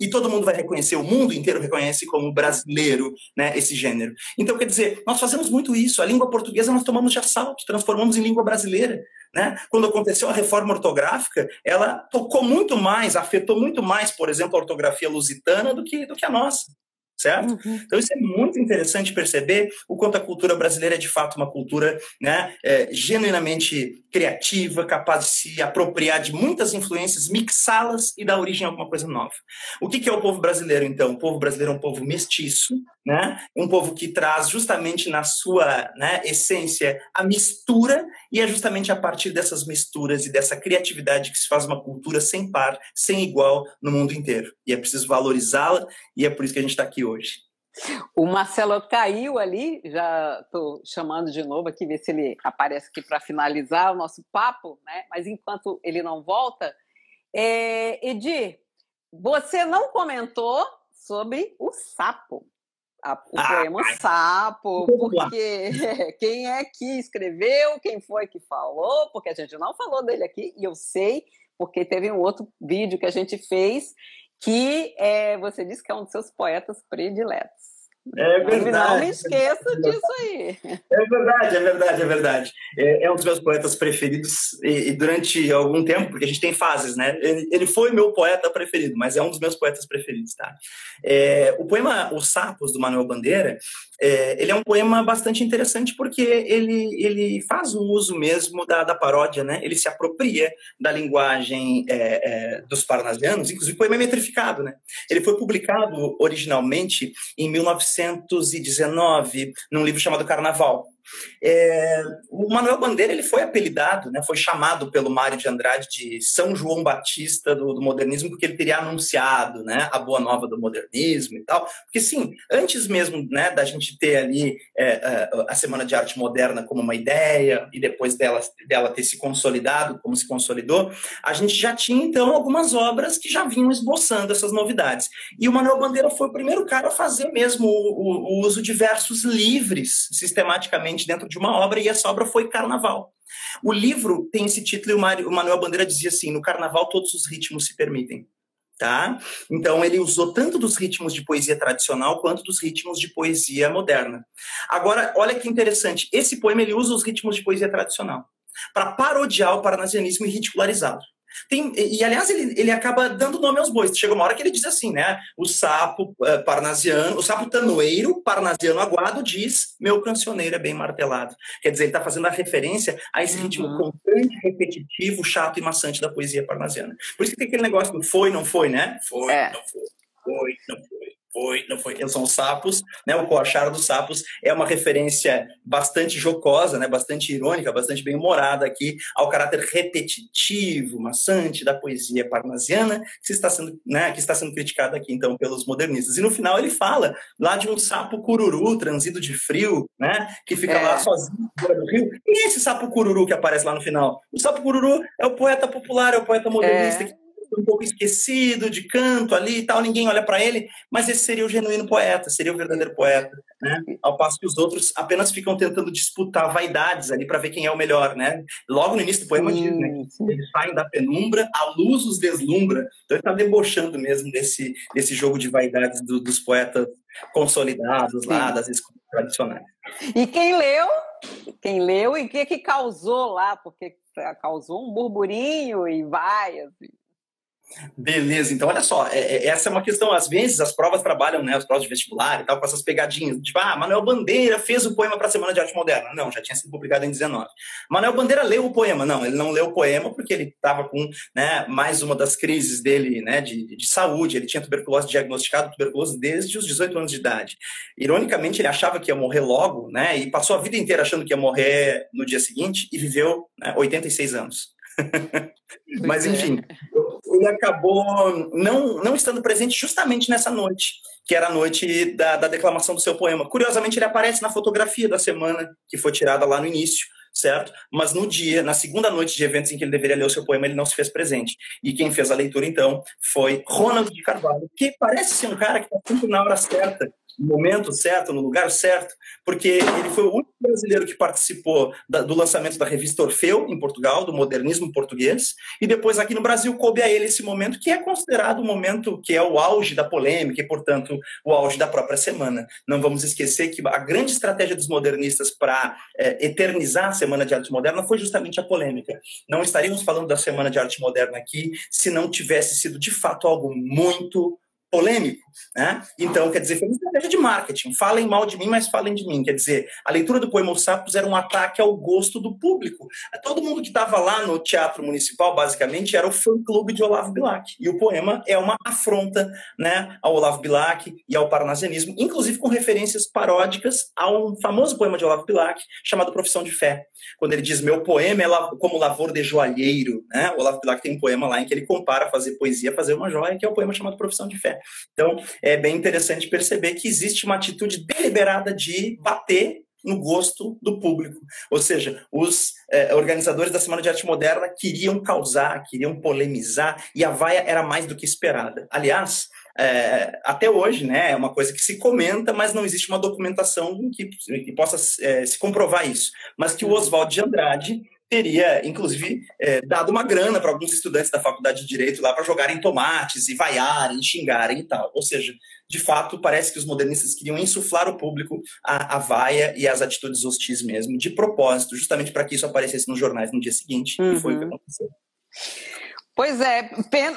e todo mundo vai reconhecer, o mundo inteiro reconhece como brasileiro, né, esse gênero. Então, quer dizer, nós fazemos muito isso. A língua portuguesa nós tomamos de assalto, transformamos em língua brasileira. Né? Quando aconteceu a reforma ortográfica, ela tocou muito mais, afetou muito mais, por exemplo, a ortografia lusitana do que, do que a nossa certo? Uhum. Então isso é muito interessante perceber o quanto a cultura brasileira é de fato uma cultura né, é, genuinamente criativa, capaz de se apropriar de muitas influências, mixá-las e dar origem a alguma coisa nova. O que, é o povo brasileiro então? O povo brasileiro é um povo mestiço, né? Um povo que traz justamente na sua né, essência a mistura e é justamente a partir dessas misturas e dessa criatividade que se faz uma cultura sem par, sem igual no mundo inteiro. E é preciso valorizá-la e é por isso que a gente está aqui hoje. O Marcelo caiu ali, já estou chamando de novo aqui, ver se ele aparece aqui para finalizar o nosso papo, né? Mas enquanto ele não volta, é... Edir, você não comentou sobre o sapo. A, o ah, poema Sapo, porque <laughs> quem é que escreveu, quem foi que falou, porque a gente não falou dele aqui, e eu sei, porque teve um outro vídeo que a gente fez que é, você disse que é um dos seus poetas prediletos. É verdade. Não me esqueça disso aí. É verdade, é verdade, é verdade. É, é um dos meus poetas preferidos e, e, durante algum tempo, porque a gente tem fases, né? Ele, ele, foi meu poeta preferido, mas é um dos meus poetas preferidos, tá? É, o poema Os Sapos, do Manuel Bandeira, é, ele é um poema bastante interessante porque ele, ele faz o uso mesmo da, da paródia, né? Ele se apropria da linguagem é, é, dos parnasianos, inclusive o poema é metrificado, né? Ele foi publicado originalmente em 1919, num livro chamado Carnaval. É, o Manuel Bandeira ele foi apelidado, né, foi chamado pelo Mário de Andrade de São João Batista do, do, modernismo, porque ele teria anunciado né, a boa nova do modernismo e tal. Porque, sim, antes mesmo né, da gente ter ali é, é, a Semana de Arte Moderna como uma ideia e depois dela, dela ter se consolidado, como se consolidou, a gente já tinha, então, algumas obras que já vinham esboçando essas novidades. E o Manuel Bandeira foi o primeiro cara a fazer mesmo o, o, o uso de versos livres, sistematicamente dentro de uma obra, e essa obra foi Carnaval. O livro tem esse título e o Manuel Bandeira dizia assim: no Carnaval todos os ritmos se permitem. Tá? Então ele usou tanto dos ritmos de poesia tradicional quanto dos ritmos de poesia moderna. Agora, olha que interessante, esse poema ele usa os ritmos de poesia tradicional para parodiar o parnasianismo e ridicularizá-lo. Tem, e, aliás, ele, ele acaba dando nome aos bois. Chega uma hora que ele diz assim, né? O sapo uh, parnasiano, o sapo tanoeiro, parnasiano aguado, diz: meu cancioneiro é bem martelado. Quer dizer, ele está fazendo a referência a esse uhum. ritmo constante, repetitivo, chato e maçante da poesia parnasiana. Por isso que tem aquele negócio do foi, não foi, né? Foi, é. não foi, foi, não foi foi, não foi. São sapos, né? O coachar dos sapos é uma referência bastante jocosa, né? Bastante irônica, bastante bem humorada aqui ao caráter repetitivo, maçante da poesia parnasiana que está sendo, né? Que está sendo criticada aqui então pelos modernistas. E no final ele fala lá de um sapo cururu transido de frio, né? Que fica é. lá sozinho fora do rio. E esse sapo cururu que aparece lá no final? O sapo cururu é o poeta popular, é o poeta modernista. É um pouco esquecido, de canto ali e tal, ninguém olha para ele, mas esse seria o genuíno poeta, seria o verdadeiro poeta, né? Ao passo que os outros apenas ficam tentando disputar vaidades ali para ver quem é o melhor, né? Logo no início do poema diz, né? Eles saem da penumbra, a luz os deslumbra. Então ele está debochando mesmo desse, desse jogo de vaidades do, dos poetas consolidados lá, das escolas tradicionais. E quem leu? Quem leu e o que que causou lá? Porque causou um burburinho e vai, assim. Beleza, então olha só, é, é, essa é uma questão, às vezes as provas trabalham, né, as provas de vestibular e tal, com essas pegadinhas, tipo, ah, Manuel Bandeira fez o poema para a Semana de Arte Moderna. Não, já tinha sido publicado em 19. Manuel Bandeira leu o poema. Não, ele não leu o poema porque ele estava com, né, mais uma das crises dele, né, de, de saúde, ele tinha tuberculose diagnosticado, tuberculose desde os 18 anos de idade. Ironicamente, ele achava que ia morrer logo, né, e passou a vida inteira achando que ia morrer no dia seguinte e viveu né, 86 anos. <laughs> Mas, é. enfim, ele acabou não, não estando presente justamente nessa noite, que era a noite da, da declamação do seu poema. Curiosamente, ele aparece na fotografia da semana, que foi tirada lá no início, certo? Mas no dia, na segunda noite de eventos em que ele deveria ler o seu poema, ele não se fez presente. E quem fez a leitura, então, foi Ronald de Carvalho, que parece ser um cara que está sempre na hora certa, no momento certo, no lugar certo, porque ele foi o único brasileiro que participou da, do lançamento da revista Orfeu, em Portugal, do modernismo português, e depois aqui no Brasil coube a ele esse momento, que é considerado o momento que é o auge da polêmica e, portanto, o auge da própria semana. Não vamos esquecer que a grande estratégia dos modernistas para é, eternizar a Semana de Arte Moderna foi justamente a polêmica. Não estaríamos falando da Semana de Arte Moderna aqui se não tivesse sido, de fato, algo muito polêmico, né? Então, quer dizer, foi uma estratégia de marketing. Falem mal de mim, mas falem de mim. Quer dizer, a leitura do poema Os Sapos era um ataque ao gosto do público. Todo mundo que estava lá no Teatro Municipal, basicamente, era o fã-clube de Olavo Bilac. E o poema é uma afronta né, ao Olavo Bilac e ao parnasianismo, inclusive com referências paródicas a um famoso poema de Olavo Bilac chamado Profissão de Fé. Quando ele diz, meu poema é como lavor de joalheiro. Né? O Olavo Bilac tem um poema lá em que ele compara fazer poesia a fazer uma joia, que é o um poema chamado Profissão de Fé. Então, é bem interessante perceber que existe uma atitude deliberada de bater no gosto do público. Ou seja, os eh, organizadores da Semana de Arte Moderna queriam causar, queriam polemizar, e a vaia era mais do que esperada. Aliás, é, até hoje, né, é uma coisa que se comenta, mas não existe uma documentação que, que possa é, se comprovar isso. Mas que o Oswald de Andrade teria, inclusive, é, dado uma grana para alguns estudantes da faculdade de Direito lá para jogarem tomates e vaiarem, xingarem e tal. Ou seja, de fato, parece que os modernistas queriam insuflar o público a, vaia e as atitudes hostis mesmo, de propósito, justamente para que isso aparecesse nos jornais no dia seguinte, uhum. e foi o que uhum. aconteceu. Pois é,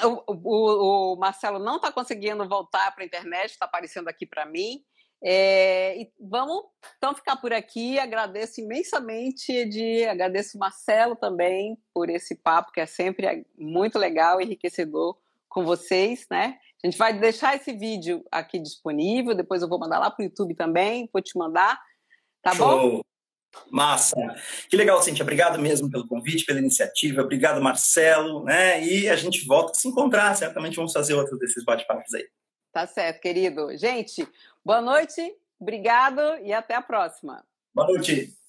o, o, o Marcelo não está conseguindo voltar para a internet, está aparecendo aqui para mim. É, e vamos então ficar por aqui. Agradeço imensamente, Edi, agradeço Marcelo também por esse papo que é sempre muito legal, enriquecedor com vocês, né? A gente vai deixar esse vídeo aqui disponível, depois eu vou mandar lá para o YouTube também, vou te mandar, tá Show. bom? Massa. Que legal, Cintia. Obrigado mesmo pelo convite, pela iniciativa. Obrigado, Marcelo. Né? E a gente volta a se encontrar. Certamente vamos fazer outro desses bate-papos aí. Tá certo, querido. Gente, Boa noite, obrigado e até a próxima. Boa noite.